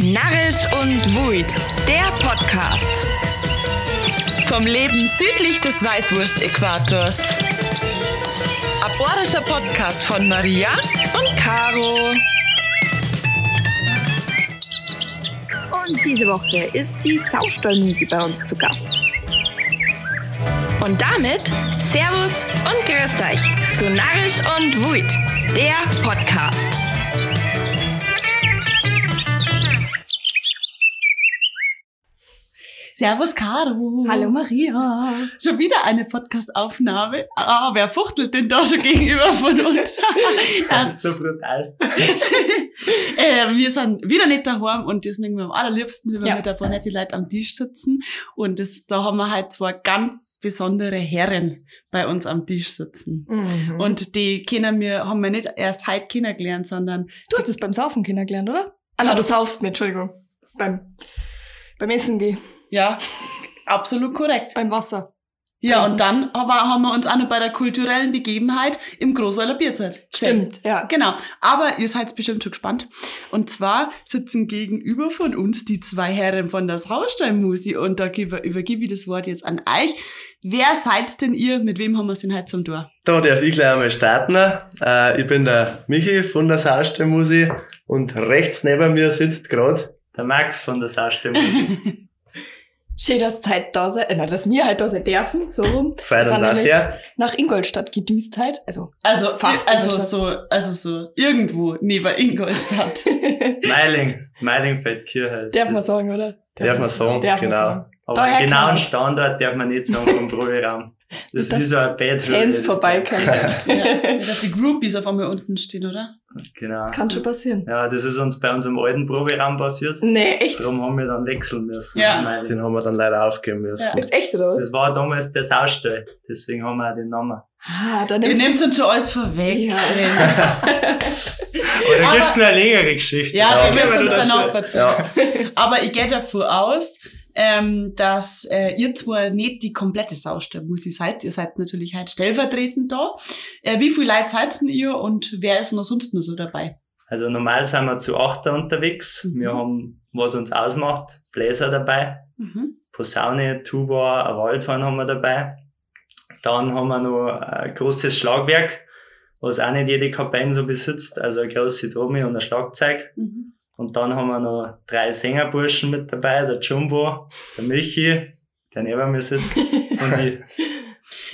Narrisch und Wuid, der Podcast. Vom Leben südlich des Weißwurst-Äquators. Aborischer Podcast von Maria und Caro. Und diese Woche ist die Saustallmusi bei uns zu Gast. Und damit Servus und Grüßt euch zu Narrisch und Wuid, der Podcast. Servus Caro. Hallo Maria. Schon wieder eine Podcast-Aufnahme. Ah, wer fuchtelt denn da schon gegenüber von uns? Das ist so brutal. äh, wir sind wieder nicht daheim und deswegen wir am allerliebsten, wenn wir Ja. mit ein paar nette Leute am Tisch sitzen. Und das, da haben wir halt zwei ganz besondere Herren bei uns am Tisch sitzen. Mhm. Und die kennen wir, haben wir nicht erst heute kennengelernt, sondern du hast es beim Saufen kennengelernt, oder? Ah, nein, du saufst nicht, Entschuldigung. Beim, beim Essen gehen, ja, absolut korrekt. beim Wasser. Ja, und dann aber haben wir uns auch noch bei der kulturellen Begebenheit im Großweiler Bierzeit. gesehen. Stimmt, ja. Genau. Aber ihr seid bestimmt schon gespannt. Und zwar sitzen gegenüber von uns die zwei Herren von der Sausteinmusi und da gebe- übergebe ich das Wort jetzt an euch. Wer seid denn ihr? Mit wem haben wir es denn heute zum Tor? Da darf ich gleich einmal starten. Äh, ich bin der Michi von der Saustallmusi und rechts neben mir sitzt gerade der Max von der Saustallmusi. Schön, dass ihr heute da äh, nein, dass wir heute da sein dürfen, so rum. Wir uns nämlich sehr. Nach Ingolstadt gedüst halt, also Also, Fast also Ingolstadt. so, also so irgendwo neben Ingolstadt. Meiling, Meilingfeldkirche heißt darf man das. sagen, oder? Darf man sagen, Darf man genau. sagen. Aber Daher den genauen man- Standort darf man nicht sagen vom Proberaum. Das ist Dass wie so ein Bett für Fans vorbeikommen. ja, dass die Groupies auf einmal unten stehen, oder? Genau. Das kann schon passieren. Ja, das ist uns bei unserem alten Proberaum passiert. Nee, echt? Darum haben wir dann wechseln müssen. Ja. Meiling. Den haben wir dann leider aufgeben müssen. Jetzt echt, oder was? Das war damals der Saustall. Deswegen haben wir auch den Namen. Ah, dann Ihr nehmt uns schon alles vorweg. Ja. Mensch. Oder gibt's noch eine längere Geschichte? Ja, Ja, ihr müsst wenn uns dann das- auch erzählen. Ja. Aber ich gehe davon aus, ähm, dass äh, ihr zwar nicht die komplette Saustallmusi seid, ihr seid natürlich halt stellvertretend da. Äh, wie viele Leute seid denn ihr und wer ist noch sonst noch so dabei? Also normal sind wir zu Achter unterwegs. Mhm. Wir haben, was uns ausmacht, Bläser dabei, Mhm. Posaune, Tuba, ein Waldhorn haben wir dabei. Dann haben wir noch ein großes Schlagwerk, was auch nicht jede Kapelle so besitzt, also eine große Trommel und ein Schlagzeug. Mhm. Und dann haben wir noch drei Sängerburschen mit dabei, der Jumbo, der Michi, der neben mir sitzt, und ich.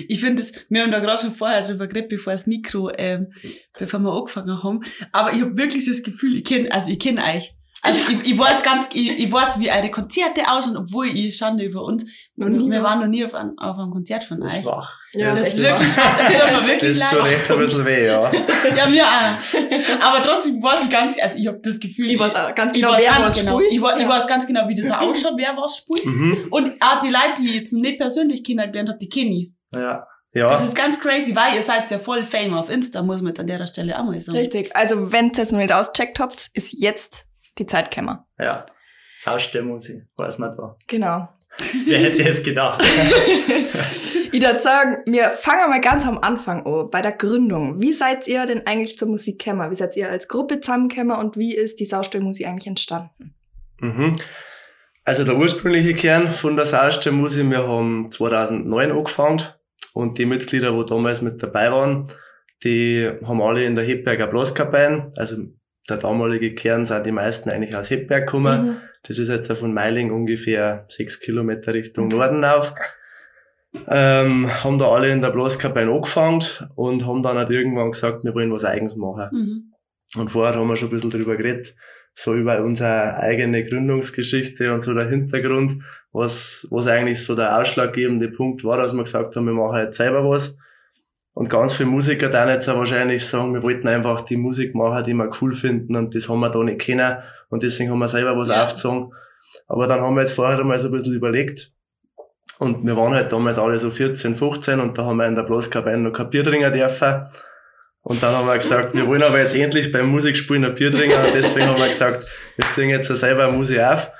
Ich finde es, wir haben da gerade schon vorher drüber geredet, bevor das Mikro, ähm, bevor wir angefangen haben. Aber ich habe wirklich das Gefühl, ich kenne, also ich kenne euch. Also ich, ich weiß ganz, ich, ich weiß, wie eure Konzerte ausschauen, obwohl ich schande über uns. Noch nie wir war. waren noch nie auf, ein, auf einem Konzert von Das euch. ist schwach. Ja, Das das ist wirklich schwach. Das tut mir wirklich Das tut echt ein bisschen weh, ja. Ja, mir auch. Aber trotzdem weiß ich ganz, also ich habe das Gefühl, Ich weiß auch ganz ich genau, weiß wer ganz was genau, spielt. ich, weiß, ich Ja. weiß ganz genau, wie das auch ausschaut, wer was spielt. Mhm. Und auch die Leute, die ich jetzt noch nicht persönlich kennengelernt habe, die kenne ich. Ja. Ja. Das ist ganz crazy, weil ihr seid ja voll Fame auf Insta, muss man jetzt an der Stelle auch mal sagen. Richtig. Also, wenn ihr es noch nicht auscheckt habt, ist jetzt die Zeit gekommen. Ja. Saustallmusik, weiß man da. Genau. Wer hätte es gedacht? Ich würde sagen, wir fangen mal ganz am Anfang an, bei der Gründung. Wie seid ihr denn eigentlich zur Musik gekommen? Wie seid ihr als Gruppe zusammengekommen und wie ist die Saustallmusik eigentlich entstanden? Mhm. Also der ursprüngliche Kern von der Saustallmusik, wir haben 2009 angefangen und die Mitglieder, die damals mit dabei waren, die haben alle in der Hebberger Blaskapelle, also der damalige Kern sind die meisten eigentlich aus Hebberg gekommen. Mhm. Das ist jetzt von Meiling ungefähr sechs Kilometer Richtung. Norden auf. Ähm, haben da alle in der Blaskapelle angefangen und haben dann halt irgendwann gesagt, wir wollen was Eigens machen. Mhm. Und vorher haben wir schon ein bisschen drüber geredet, so über unsere eigene Gründungsgeschichte und so der Hintergrund, was, was eigentlich so der ausschlaggebende Punkt war, dass wir gesagt haben, wir machen jetzt selber was. Und ganz viele Musiker dann jetzt auch wahrscheinlich sagen, wir wollten einfach die Musik machen, die wir cool finden und das haben wir da nicht kennen und deswegen haben wir selber was Ja. aufgezogen. Aber dann haben wir jetzt vorher einmal so ein bisschen überlegt und wir waren halt damals alle so 14, 15 und da haben wir in der Blaskapelle noch kein Bier trinken dürfen. Und dann haben wir gesagt, wir wollen aber jetzt endlich beim Musikspielen ein Bier trinken. Und deswegen haben wir gesagt, wir ziehen jetzt selber Musik auf.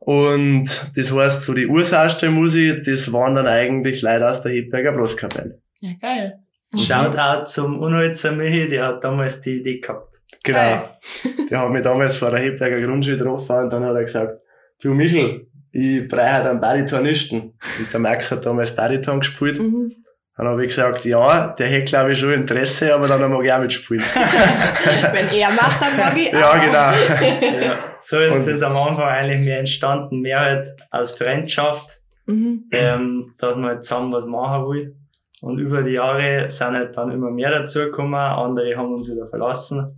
Und das heißt, so die Ursaustelle-Musik, das waren dann eigentlich Leute aus der Hebberger Blaskapelle. Ja, geil. Shoutout zum Unholzer Michi, der hat damals die Idee gehabt. Genau. Geil. Der hat mich damals vor der Hebberger Grundschule getroffen und dann hat er gesagt, du Michel, ich brauche halt einen Baritonisten. Und der Max hat damals Bariton gespielt. Mhm. Dann habe ich gesagt, ja, der hätte glaube ich schon Interesse, aber dann mag ich auch mitspielen. Wenn er macht, dann mag ich ja, auch. genau. Ja, so ist es am Anfang eigentlich mehr entstanden, mehr halt aus Freundschaft, Mhm. ähm, dass man halt zusammen was machen will. Und über die Jahre sind halt dann immer mehr dazugekommen, andere haben uns wieder verlassen.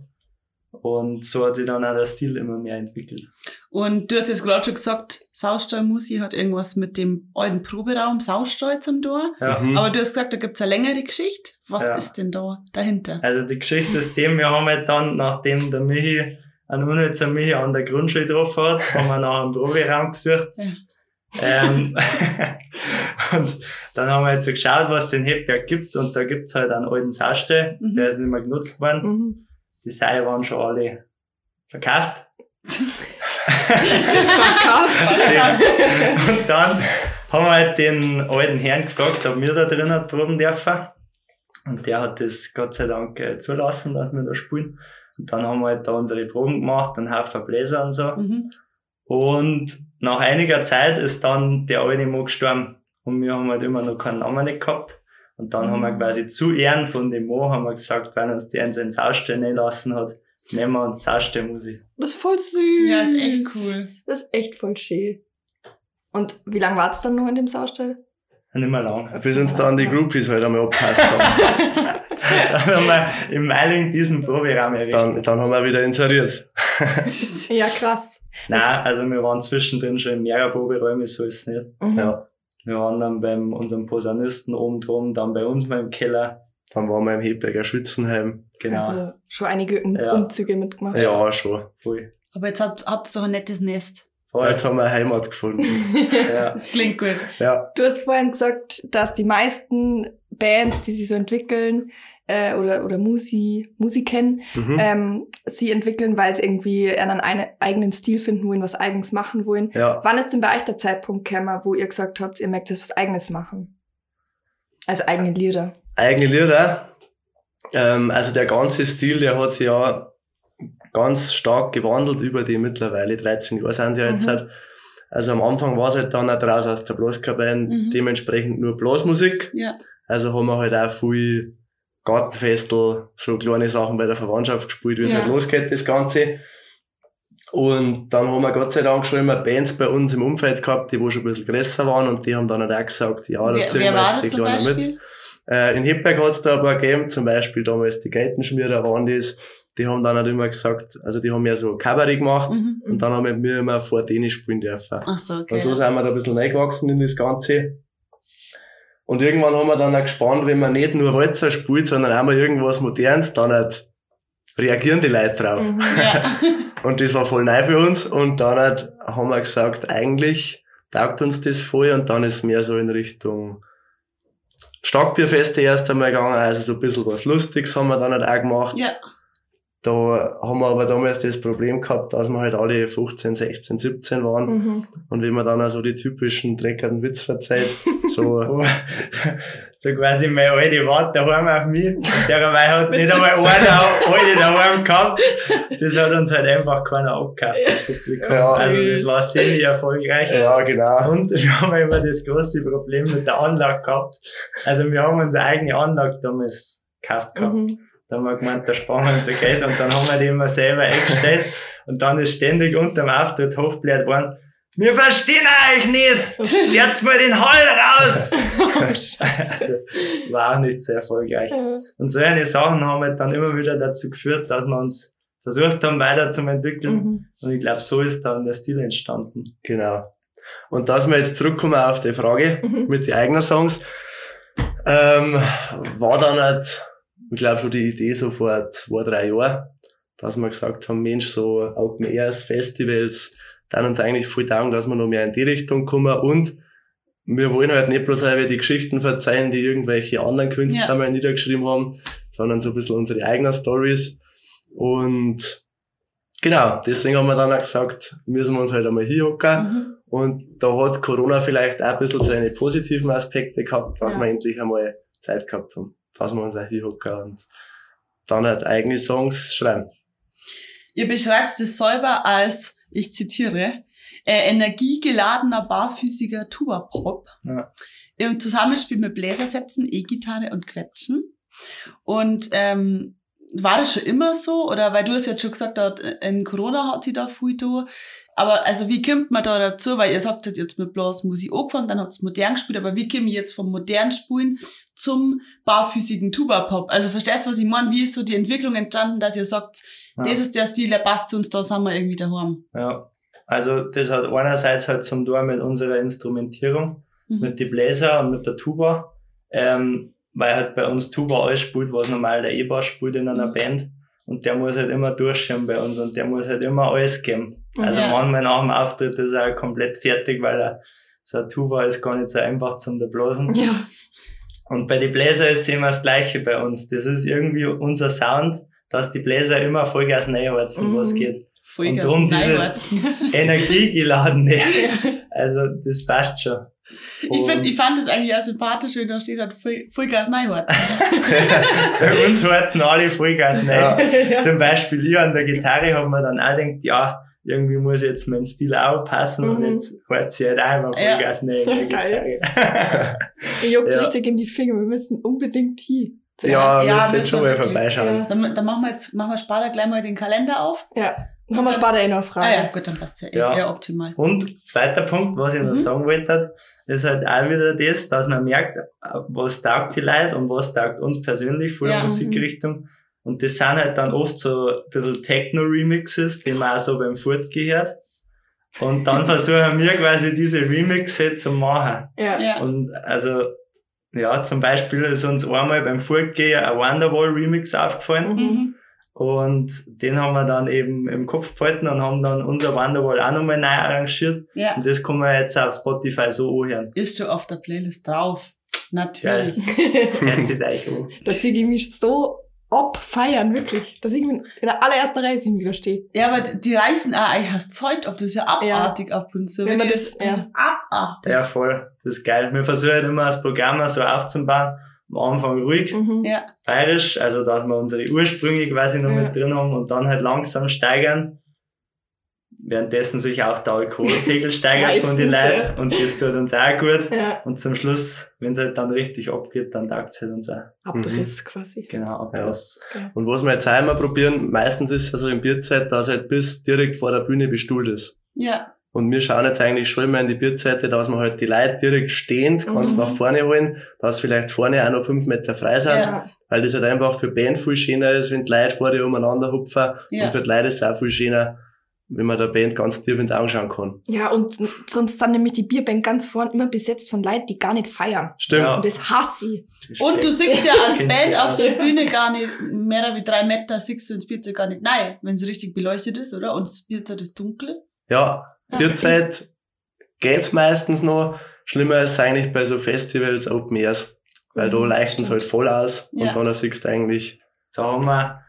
Und so hat sich dann auch der Stil immer mehr entwickelt. Und du hast jetzt gerade schon gesagt, Saustall Musi hat irgendwas mit dem alten Proberaum Saustall zum Tor. Ja. Mhm. Aber du hast gesagt, da gibt's eine längere Geschichte. Was Ja. ist denn da dahinter? Also die Geschichte ist dem, wir haben halt dann, nachdem der Michi, ein unnützer Michi an der Grundschule getroffen hat, haben wir nach einem Proberaum gesucht. Ja. Ähm, und dann haben wir jetzt so geschaut, was es in Hebberg gibt und da gibt's halt einen alten Saustall, Mhm. der ist nicht mehr genutzt worden. Mhm. Die Seile waren schon alle verkauft. und dann haben wir halt den alten Herrn gefragt, ob wir da drinnen proben dürfen. Und der hat das Gott sei Dank äh, zulassen, dass wir da spielen. Und dann haben wir halt da unsere Proben gemacht, einen Haufen Bläser und so. Mhm. Und nach einiger Zeit ist dann der alte Mo gestorben. Und wir haben halt immer noch keinen Namen nicht gehabt. Und dann haben wir Mhm. quasi zu Ehren von dem Mo, haben wir gesagt, wenn uns der in seinen Saustall nicht lassen hat, nehmen wir uns Saustallmusik. Das ist voll süß. Ja, ist echt cool. Das ist echt voll schön. Und wie lange wart's dann noch in dem Saustall? Nicht mehr lang. Bis uns dann die Groupies halt einmal abgepasst haben. dann haben wir im Meiling diesen Proberaum Dann, errichtet. dann haben wir wieder inseriert. Ja, krass. Nein, also wir waren zwischendrin schon in mehreren Proberäumen, so ist es nicht. Mhm. Ja. Wir waren dann beim unserem Posaunisten oben drum, dann bei uns mal im Keller. Dann waren wir im Hebberger Schützenheim. Genau. Also schon einige um Ja. Umzüge mitgemacht. Ja, schon. Voll. Aber jetzt habt, habt ihr doch ein nettes Nest. Voll. Jetzt haben wir eine Heimat gefunden. Ja. Das klingt gut. Ja. Du hast vorhin gesagt, dass die meisten Bands, die sich so entwickeln, äh, oder, oder Musi, Musiken, Mhm. ähm, sie entwickeln, weil sie irgendwie einen eine, eigenen Stil finden wollen, was eigenes machen wollen. ja. Wann ist denn bei euch der Zeitpunkt gekommen, wo ihr gesagt habt, ihr möchtet was eigenes machen? Also eigene Lieder. eigene Lieder. Ähm, also der ganze Stil, der hat sich ja ganz stark gewandelt über die mittlerweile 13 Jahre sind sie ja jetzt Mhm. halt. Also am Anfang war es halt dann auch draus aus der Blaskapelle Mhm. dementsprechend nur Blasmusik. Ja. Also haben wir halt auch viel Gartenfestel, so kleine Sachen bei der Verwandtschaft gespielt, wie es Ja. halt losgeht, das Ganze. Und dann haben wir Gott sei Dank schon immer Bands bei uns im Umfeld gehabt, die wo schon ein bisschen größer waren und die haben dann halt auch gesagt, ja, da ziehen wir jetzt die Kleinen mit. Äh, in Hipberg hat's da ein paar gegeben, zum Beispiel damals die Geltenschmierer waren das. Die haben dann halt immer gesagt, also die haben ja so Kabarett gemacht Mhm. und dann haben wir immer vor denen spielen dürfen. Ach so, okay. Und so sind wir da ein bisschen reingewachsen in das Ganze. Und irgendwann haben wir dann auch gespannt, wenn man nicht nur Walzer spielt, sondern auch mal irgendwas Modernes, dann halt reagieren die Leute drauf. Mhm. ja. Und das war voll neu für uns. Und dann halt haben wir gesagt, eigentlich taugt uns das voll. Und dann ist mehr so in Richtung Starkbierfeste erst einmal gegangen. Also so ein bisschen was Lustiges haben wir dann halt auch gemacht. ja. Da haben wir aber damals das Problem gehabt, dass wir halt alle 15, 16, 17 waren. Mhm. Und wenn man dann also die typischen dreckerten Witz verzeiht, so, so quasi meine alte Wart daheim auf mich. Und derweil hat nicht einmal einer alte daheim gehabt. Das hat uns halt einfach keiner abgekauft. Ja, also das süß. war semi-erfolgreich. ja, genau. Und wir haben immer das große Problem mit der Anlage gehabt. Also wir haben unsere eigene Anlage damals gekauft gehabt. Mhm. Da haben wir gemeint, da sparen wir unser Geld und dann haben wir die immer selber eingestellt und dann ist ständig unterm Auftritt hochbläht worden. Wir verstehen euch nicht! Jetzt mal den Hall raus! also, war auch nicht sehr erfolgreich. Und so eine Sachen haben halt dann immer wieder dazu geführt, dass wir uns versucht haben, weiter zu entwickeln. Mhm. Und ich glaube, so ist dann der Stil entstanden. Genau. Und dass wir jetzt zurückkommen auf die Frage Mhm. mit den eigenen Songs, ähm, war dann halt, ich glaube schon die Idee so vor zwei, drei Jahren, dass wir gesagt haben, Mensch, so Open Airs, Festivals, dann uns eigentlich voll taugen, dass wir noch mehr in die Richtung kommen und wir wollen halt nicht bloß einfach die Geschichten verzeihen, die irgendwelche anderen Künstler Ja. mal niedergeschrieben haben, sondern so ein bisschen unsere eigenen Stories. Und genau, deswegen haben wir dann auch gesagt, müssen wir uns halt einmal hier hocken. Mhm. Und da hat Corona vielleicht auch ein bisschen seine positiven Aspekte gehabt, dass Ja. wir endlich einmal Zeit gehabt haben, dass wir uns auch hier hocken und dann halt eigene Songs schreiben. Ihr beschreibt es selber als, ich zitiere, äh, energiegeladener, barfüßiger Tuba-Pop. Ja. Im Zusammenspiel mit Bläsersätzen, E-Gitarre und Quetschen. Und ähm, war das schon immer so? Oder weil du hast jetzt schon gesagt, da hat- in Corona hat sie da viel da. Aber also wie kommt man da dazu? Weil ihr sagt jetzt, ihr habt mit Blasmusik angefangen, dann habt ihr modern gespielt, aber wie komme ich jetzt vom modernen Spielen zum barfüßigen Tuba-Pop? Also versteht ihr, was ich meine? Wie ist so die Entwicklung entstanden, dass ihr sagt, Ja. das ist der Stil, der passt zu uns, da sind wir irgendwie daheim? Ja. Also das hat einerseits halt zum Tor mit unserer Instrumentierung, Mhm. mit die Bläser und mit der Tuba, ähm, weil halt bei uns Tuba alles spielt, was normal der E-Bass spielt in einer Mhm. Band. Und der muss halt immer durchschauen bei uns und der muss halt immer alles geben. Also Ja. manchmal nach dem Auftritt ist er komplett fertig, weil er so ein Tuba ist gar nicht so einfach zum blasen. Ja. Und bei den Bläser ist immer das Gleiche bei uns. Das ist irgendwie unser Sound, dass die Bläser immer Vollgas reinharzen, Mhm. was geht. Vollgas Und drum dieses-. Energiegeladene. Also, das passt schon. Ich, find, ich fand das eigentlich auch sympathisch, wenn da steht, hat Voll- Vollgas reinwarzen. Bei uns harzen alle Vollgas rein. Ja. Zum Beispiel ich an der Gitarre habe mir dann auch gedacht, ja, irgendwie muss jetzt mein Stil auch passen und Mhm. jetzt hört sie halt auch immer Ja. Vollgas rein in der Geil. Gitarre. Mir juckt Ja. richtig in die Finger. Wir müssen unbedingt hin. Ja, Ja, müsst müssen jetzt schon wir mal wirklich. vorbeischauen. Ja. Dann, dann machen wir jetzt, machen wir später gleich mal den Kalender auf. Ja. Dann haben wir später eh noch eine Frage. Ah ja, gut, dann passt ja, eh- Ja. ja. optimal. Und zweiter Punkt, was ich noch Mhm. sagen wollte, ist halt auch wieder das, dass man merkt, was taugt die Leute und was taugt uns persönlich von der Ja. Musikrichtung. Und das sind halt dann oft so ein bisschen Techno-Remixes, die man auch so beim Furt gehört. Und dann versuchen wir quasi diese Remixe zu machen. Ja. Ja. Und also, ja, zum Beispiel ist uns einmal beim Fortgehen ein Wonderwall Remix aufgefallen. Mhm. Und den haben wir dann eben im Kopf behalten und haben dann unser Wonderwall auch nochmal neu arrangiert. Ja. Und das kann man jetzt auf Spotify so anhören. Ist schon auf der Playlist drauf. Natürlich. Hört sich euch an. Da sehe ich mich so abfeiern, wirklich. Da sehe ich in der allerersten Reihe, da stehen. Ja, aber die reißen auch eigentlich das Zeug auf, das ist ja abartig ab und zu. Wenn Wenn man das, das- das ist abartig. Ja, voll. Das ist geil. Wir versuchen halt immer das Programm so aufzubauen. Am Anfang ruhig, Mhm. Ja. bayerisch, also dass wir unsere Ursprünge quasi noch Ja. mit drin haben und dann halt langsam steigern. Währenddessen sich auch der Alkoholpegel steigert von den Leuten und das tut uns auch gut. Ja. Und zum Schluss, wenn es halt dann richtig abgeht, dann taugt es halt uns auch. Abriss quasi. Genau, ab Ja. das. Und was wir jetzt auch immer probieren, meistens ist es ja so in Bierzeit, dass halt bis direkt vor der Bühne bestuhlt ist. Ja. Und wir schauen jetzt eigentlich schon immer in die Bierzeite, dass wir halt die Leute direkt stehend ganz Mhm. nach vorne holen, dass vielleicht vorne auch noch fünf Meter frei sind, Ja. weil das halt einfach für Band viel schöner ist, wenn die Leute vor dir umeinander hupfen. Ja. Und für die Leute ist es auch viel schöner, wenn man der Band ganz tief in die Augen schauen kann. Ja, und sonst sind nämlich die Bierbank ganz vorn immer besetzt von Leuten, die gar nicht feiern. Stimmt. Ja. Und das hasse ich. Und du siehst ja als Band auf der Bühne gar nicht, mehr wie drei Meter siehst du ins Bierzeit gar nicht. Nein, wenn sie richtig beleuchtet ist, oder? Und das Bierzeit ist dunkel. Ja, Ja. Bierzeit geht's meistens noch. Schlimmer ist es eigentlich bei so Festivals, Open Airs, weil da Mhm, leichten es halt voll aus Ja. und dann siehst du eigentlich, Da haben wir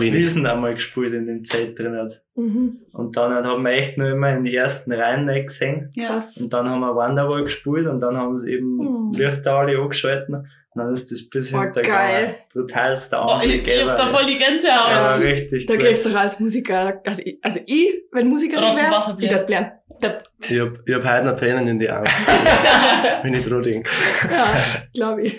Wenig. Wiesen einmal gespielt in dem Zelt drin. Hat. Mhm. Und dann halt haben wir echt nur immer in die ersten Reihen nicht gesehen. Krass. Und dann haben wir Wonderwall gespielt und dann haben sie eben Hm. Lichter alle angeschalten. Und dann ist das bis hinter geil. brutalster Oh, ich, ich hab da voll die Gänsehaut. Ja, Ja. richtig Da kriegst du doch als Musiker, also ich, also ich wenn Musikerin und wäre, Wasser ich blären. Das- ich hab, ich hab heute noch Tränen in die Augen, wenn ich dran denke. Ja, glaube ich.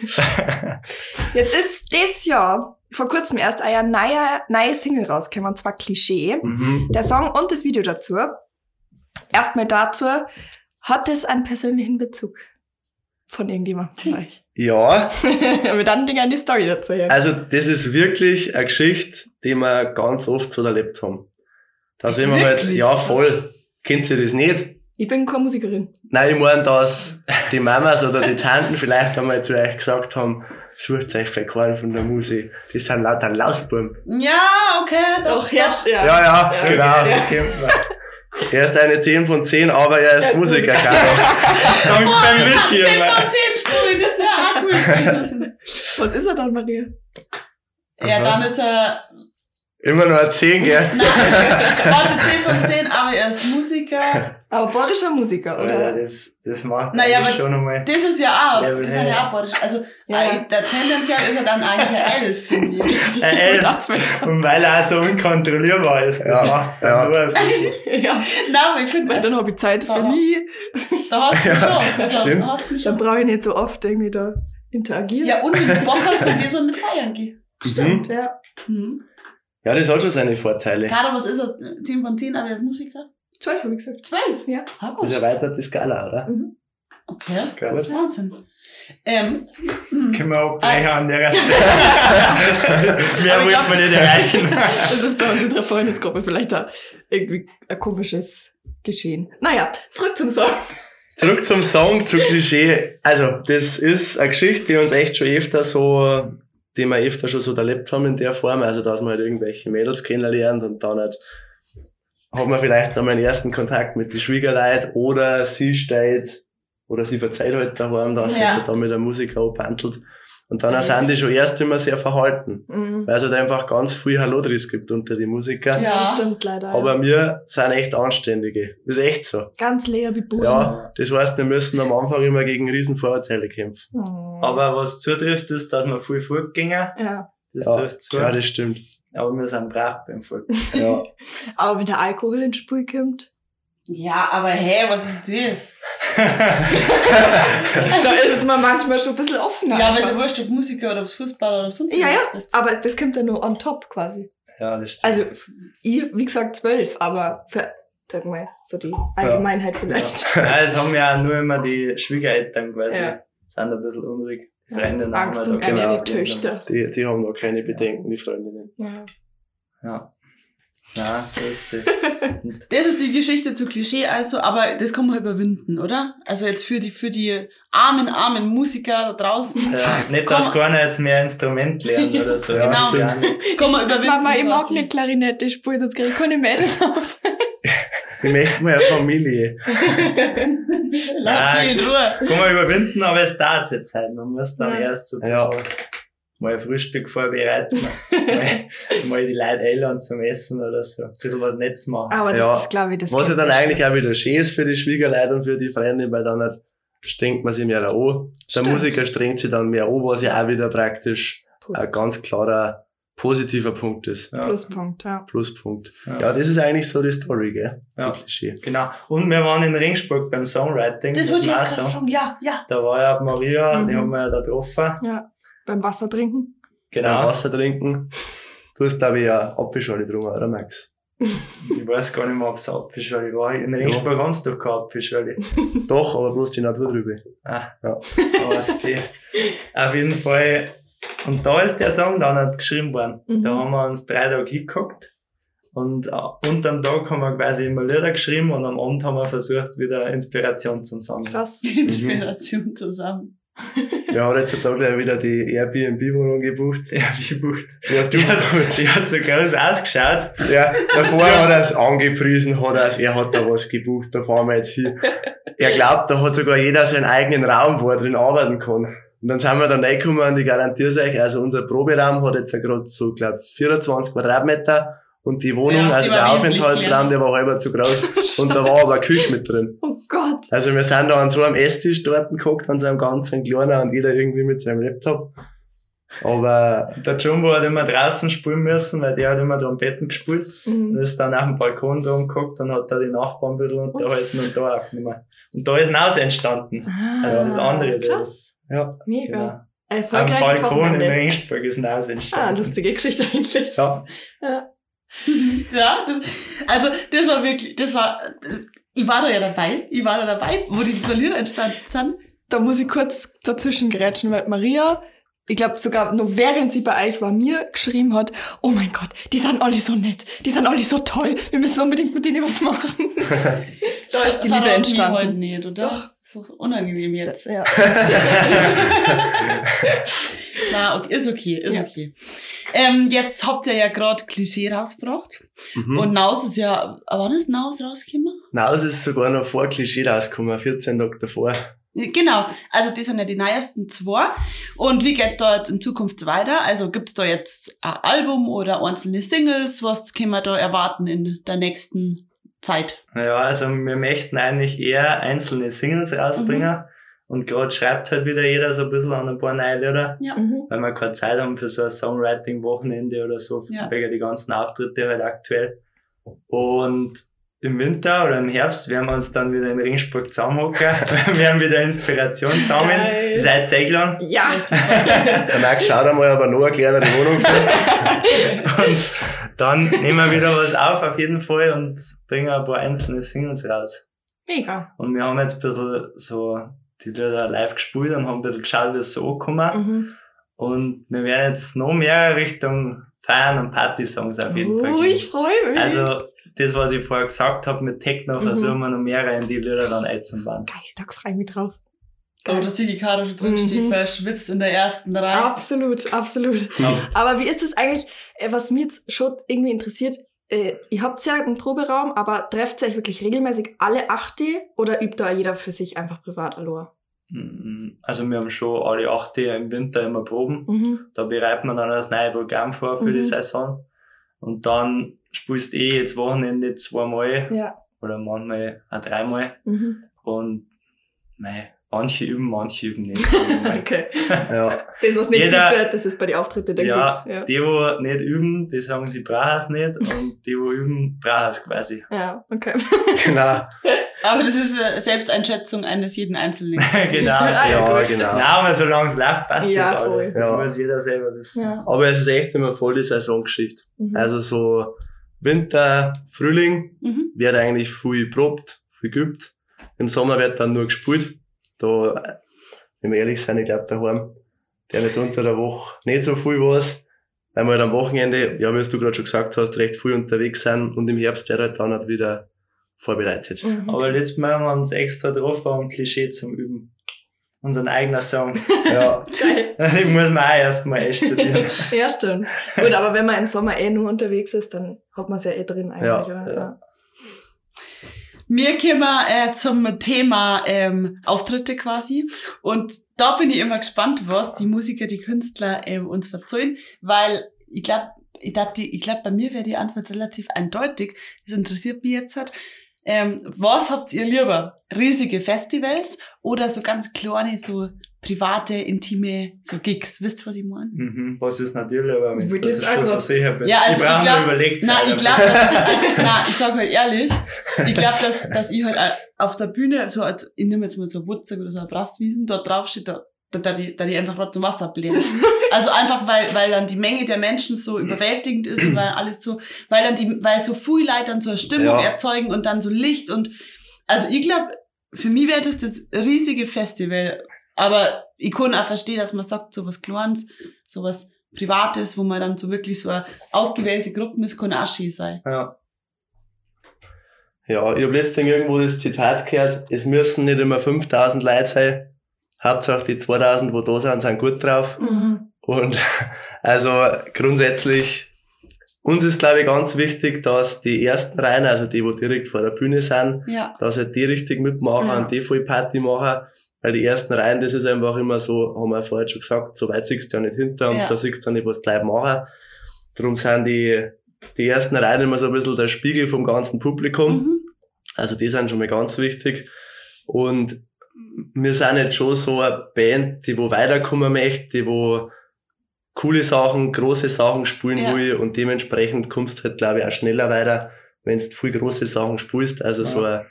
Jetzt ist das Jahr vor kurzem erst eine neue, neue Single rausgekommen, und zwar Klischee. Mhm. Der Song und das Video dazu. Erstmal dazu, hat es einen persönlichen Bezug von irgendjemandem von euch? Ja, Wir dann gerne die Story dazu hören. also das ist wirklich eine Geschichte, die wir ganz oft so erlebt haben. Dass wenn man halt, ja voll, kennt ihr das nicht? Ich bin keine Musikerin. Nein, ich meine, dass die Mamas oder die Tanten vielleicht einmal zu euch gesagt haben, sucht euch für keinen von der Musik. Das sind lauter Lausbuben. Ja, okay. Doch, Herbst, ja. Ja, ja, Ja, genau. Das kennt man. Er ist eine 10 von 10, aber er ist, Er ist Musiker. Musiker. Carlo. Songs beim Michi 10 immer. von 10 Spuren, das wäre auch cool. Was ist er dann, Maria? Ja, Aha. dann ist er Immer noch eine 10, gell? Nein, warte, 10 von 10, aber er ist Musiker. Aber bayerischer Musiker, Oder oder? das, das macht Naja, aber schon einmal. Das ist ja auch, Ja, das ja, sind ja ja. auch badisch. Also, Ja, äh, ja. der tendenziell ist er dann eigentlich eine 11, finde ich. Äh, elf. Und weil er auch so unkontrollierbar ist, das Ja, macht's dann ja. nur ein bisschen. ja, Nein, aber ich finde, weil dann habe ich Zeit für Da- mich. da hast du mich schon. Also, stimmt. Da hast du mich Dann schon. brauche ich nicht so oft irgendwie da interagieren. Ja, und wenn du Bock hast, kannst du jedes Mal mit feiern gehen. stimmt, ja. Mhm. Ja, das hat schon seine Vorteile. Kader, was ist er? 10 von 10, aber er ist Musiker? Zwölf habe ich gesagt. 12? Ja. Ah, Das erweitert die Skala, oder? Okay. Krass. Wahnsinn. Ähm, Können wir abbrechen an der Stelle. Mehr wollte man nicht erreichen. Das ist bei uns in der Freundesgruppe vielleicht auch irgendwie ein komisches Geschehen. Naja, zurück zum Song. Zurück zum Song, zu Klischee. Also, das ist eine Geschichte, die uns echt schon öfter so, die wir öfter schon so erlebt haben in der Form. Also, dass man halt irgendwelche Mädels kennenlernt und dann halt hat man vielleicht einmal einen ersten Kontakt mit den Schwiegerleuten oder sie steht oder sie verzeiht halt daheim, dass sie Ja. jetzt halt da mit der Musiker abhandelt. Und dann Ja. sind die schon erst immer sehr verhalten, Mhm. weil es halt einfach ganz viel Hallodris gibt unter die Musiker. Ja. Das stimmt leider. ja. Aber wir sind echt Anständige. Das ist echt so. Ganz leer wie Buben. Ja, das heißt, wir müssen am Anfang immer gegen riesen Vorurteile kämpfen. Oh. Aber was zutrifft, ist, dass wir viel fortgingen. ja. Das Ja, trifft zu. ja, das stimmt. Aber wir sind brav beim Folgen. Ja. Aber wenn der Alkohol ins Spiel kommt, ja, aber hey, was ist das? da ist es mir manchmal schon ein bisschen offener. Ja, aber ist ja wurscht, ob Musiker oder ob es Fußballer oder ob sonst ja, ja, was bist. aber das kommt ja nur on top quasi. Ja, das stimmt. Also, ich, wie gesagt, zwölf, aber für, sag mal, so die Allgemeinheit vielleicht. ja, es haben ja nur immer die Schwiegereltern quasi. Ja. Sind ein bisschen unruhig. Ja, Freundinnen haben Angst wir um ihre genau. Töchter. Die, die haben noch keine Bedenken, die Freundinnen. Ja. Ja. Ja, so ist das. Das ist die Geschichte zu Klischee, also, aber das kann man überwinden, oder? Also jetzt für die, für die armen, armen Musiker da draußen, ja, nicht, dass keiner jetzt mehr Instrument lernt oder so. Ja, Das ist ja Genau. nicht- kann man überwinden. Mama, ich mag nicht Klarinette spielen, sonst kriege ich keine Mädels auf. Ich möchte mal eine Familie. Lass mich in Ruhe. Kann man überwinden, aber es dauert jetzt Zeit. Man muss dann Ja. erst so ein Ja. bisschen mal Frühstück vorbereiten, mal, mal die Leute einladen zum Essen oder so. Ein bisschen was Nettes machen. Aber das, Ja. das glaube ich, das Was ja dann eigentlich auch wieder schön ist für die Schwiegerleute und für die Freunde, weil dann halt strengt man sich mehr an. Der Stimmt. Musiker strengt sich dann mehr an, was ja auch wieder praktisch schnell. ein ganz klarer positiver Punkt ist. Ja. Pluspunkt, ja. Pluspunkt. Ja. Ja, das ist eigentlich so die Story, gell? Ja. Klischee. Genau. Und wir waren in Ringsburg beim Songwriting. Das muss wollte ich jetzt auch gerade sagen. Ja, ja. Da war ja Maria, die Mhm. haben wir ja da getroffen. Ja. Beim Wasser trinken. Genau. Genau. Wasser trinken. Du hast, glaube ich, eine Apfelschale drum, oder Max? Ich weiß gar nicht mehr, ob es Apfelschale war. In Ringsburg haben sie doch keine Apfelschale. Doch, aber bloß die Natur drüber. Ah, Ja. aber die. Auf jeden Fall. Und da ist der Song dann nicht geschrieben worden. Mhm. Da haben wir uns drei Tage hingeguckt. Und äh, unterm Tag haben wir quasi immer Lieder geschrieben und am Abend haben wir versucht, wieder Inspiration zu sammeln. Krass. Inspiration zusammen. Ja, hat jetzt da gleich wieder die Airbnb-Wohnung gebucht. Ja, wie bucht. Die hast du Die hat, die hat so groß ausgeschaut. Ja, davor hat er es angepriesen, hat er, er hat da was gebucht, da fahren wir jetzt hin. Er glaubt, da hat sogar jeder seinen eigenen Raum, wo er drin arbeiten kann. Und dann sind wir dann reingekommen und ich garantiere es euch, also unser Proberaum hat jetzt gerade so, glaub 24 Quadratmeter und die Wohnung, Ja, die also der Aufenthaltsraum, der war halber zu groß und da war aber eine Küche mit drin. Oh Gott. Also wir sind da an so einem Esstisch dort gehockt, an so einem ganzen kleinen und jeder irgendwie mit seinem Laptop. Aber Der Jumbo hat immer draußen spielen müssen, weil der hat immer Trompeten gespielt. Und Mhm. ist dann auf dem Balkon da geguckt und hat da die Nachbarn ein bisschen unterhalten und da aufgenommen. Und da ist ein Haus entstanden. Also das andere. Krass. Ja, Mega. Genau. Am Erfolgreiches Balkon in Wochenende. Ringsburg ist ein Haus Ah, entstanden. lustige Geschichte eigentlich. ja, Ja, das, also das war wirklich, das war, ich war da ja dabei, ich war da dabei, wo die zwei Lieder entstanden sind. Da muss ich kurz dazwischen grätschen, weil Maria, ich glaube sogar nur während sie bei euch war, mir geschrieben hat, oh mein Gott, die sind alle so nett, die sind alle so toll, wir müssen unbedingt mit denen was machen. da ist die Das Liebe mir heute entstanden. nicht, oder? Doch. Ist doch unangenehm jetzt. Ja. Na, okay, ist okay, ist Ja. okay. Ähm, jetzt habt ihr ja gerade Klischee rausgebracht. mhm. Und Naus ist ja, wann ist Naus rausgekommen? Es ist sogar noch vor Klischee rausgekommen, 14 Tage davor. Genau, also das sind ja die neuesten zwei. Und wie geht's da jetzt in Zukunft weiter? Also gibt's da jetzt ein Album oder einzelne Singles? Was können wir da erwarten in der nächsten Zeit? Naja, also wir möchten eigentlich eher einzelne Singles rausbringen. Mhm. Und gerade schreibt halt wieder jeder so ein bisschen an ein paar neue Lieder, Ja. Mhm. weil wir keine Zeit haben für so ein Songwriting-Wochenende oder so, Ja. wegen die ganzen Auftritte halt aktuell. Und im Winter oder im Herbst werden wir uns dann wieder in Ringsburg zusammenhocken. wir haben wieder Inspiration sammeln. Geil. Seit Segler. Ja. Der Max schaut einmal, aber noch eine kleinere Wohnung findet. Dann nehmen wir wieder was auf, auf jeden Fall, und bringen ein paar einzelne Singles raus. Mega. Und wir haben jetzt ein bisschen so die Lieder live gespielt und haben ein bisschen geschaut, wie es so ankommt. Mhm. Und wir werden jetzt noch mehr Richtung Feiern und Party-Songs auf jeden Fall Oh, ich freue mich. Also, das, was ich vorher gesagt habe mit Techno, Mhm. versuchen wir noch mehr in die Lieder dann einzubauen. Geil, da freue ich mich drauf. Oh, dass die Caro schon drin steht, Mhm. verschwitzt in der ersten Reihe. Absolut, absolut. Aber wie ist es eigentlich, äh, was mich jetzt schon irgendwie interessiert, äh, ihr habt ja einen Proberaum, aber trefft ihr euch wirklich regelmäßig alle achte oder übt da jeder für sich einfach privat allein? Mm, Also, wir haben schon alle acht im Winter immer Proben. Mhm. Da bereiten wir dann das neue Programm vor für die Mhm. Saison. Und dann spielst du eh jetzt Wochenende zweimal Ja. oder manchmal auch dreimal. Mhm. Und mei, manche üben, manche üben nicht. Also, Okay. Ja. Das, was nicht Jeder- geübt wird, das ist bei den Auftritten dann ja, gut. Ja. die, die nicht üben, die sagen, sie brauchen es nicht. Und die, die üben, brauchen es quasi. ja, okay. Genau. Aber das ist eine Selbsteinschätzung eines jeden Einzelnen. genau. Ja, Ja, gut. genau. Nein, aber solange es läuft, passt Ja, das alles. voll. Das Ja. muss jeder selber wissen. Ja. Aber es ist echt immer voll die Saisongeschichte. Mhm. Also so Winter, Frühling Mhm. wird eigentlich viel probt, viel geübt. Im Sommer wird dann nur gespielt. Da, wenn wir ehrlich sein, ich glaube daheim, der nicht unter der Woche nicht so viel was, weil wir halt am Wochenende, ja, wie du gerade schon gesagt hast, recht viel unterwegs sind und im Herbst wird halt dann halt wieder vorbereitet. Mhm. Aber letztes Mal haben wir uns extra getroffen, um Klischee zum Üben. Unseren eigenen Song. Ja. Den muss man auch erstmal einstudieren. Ja, stimmt. Gut, aber wenn man im Sommer eh nur unterwegs ist, dann hat man es ja eh drin eigentlich, Ja, oder? ja. Wir kommen äh, zum Thema ähm, Auftritte quasi. Und da bin ich immer gespannt, was die Musiker, die Künstler ähm, uns verzeihen, weil ich glaube, ich glaub, die- ich glaub, bei mir wäre die Antwort relativ eindeutig. Das interessiert mich jetzt halt. Ähm, was habt ihr lieber? Riesige Festivals oder so ganz kleine, so private, intime, so Gigs? Wisst ihr, was ich meine? Mhm, was ist natürlich, aber wenn Ich du das jetzt schon so sicher bist. Ja, also ich ich glaub- nur überlegt Na, sein, ich glaube, also, ich sag halt ehrlich, ich glaube, dass, dass ich halt äh, auf der Bühne, so als, ich nehme jetzt mal so ein Wutzig oder so ein Brastwiesen, da drauf steht, da, da, die, da die einfach zum Wasser blähen. Also einfach, weil, weil dann die Menge der Menschen so überwältigend ist und weil alles so, weil dann die, weil so viel Leute dann so eine Stimmung Ja. erzeugen und dann so Licht und, also ich glaube, für mich wäre das das riesige Festival. Aber ich kann auch verstehen, dass man sagt, so was Kleines, so was Privates, wo man dann so wirklich so eine ausgewählte Gruppen ist, kann auch schön sein. Ja. ja, ich habe letztens irgendwo das Zitat gehört, es müssen nicht immer 5000 Leute sein, Hauptsache die 2000, wo da sind, sind gut drauf. Mhm. Und also grundsätzlich, uns ist glaube ich ganz wichtig, dass die ersten Reihen, also die, wo direkt vor der Bühne sind, Ja. dass halt die richtig mitmachen Ja. und die voll Party machen. Weil die ersten Reihen, das ist einfach immer so, haben wir vorher schon gesagt, so weit siehst du ja nicht hinter und Ja. da siehst du nicht, was die Leute machen. Darum sind die, die ersten Reihen immer so ein bisschen der Spiegel vom ganzen Publikum. Mhm. Also die sind schon mal ganz wichtig. Und wir sind jetzt schon so eine Band, die wo weiterkommen möchte, die wo coole Sachen, große Sachen spielen Ja. will und dementsprechend kommst du halt, glaube ich, auch schneller weiter, wenn du viel große Sachen spielst. Also so ein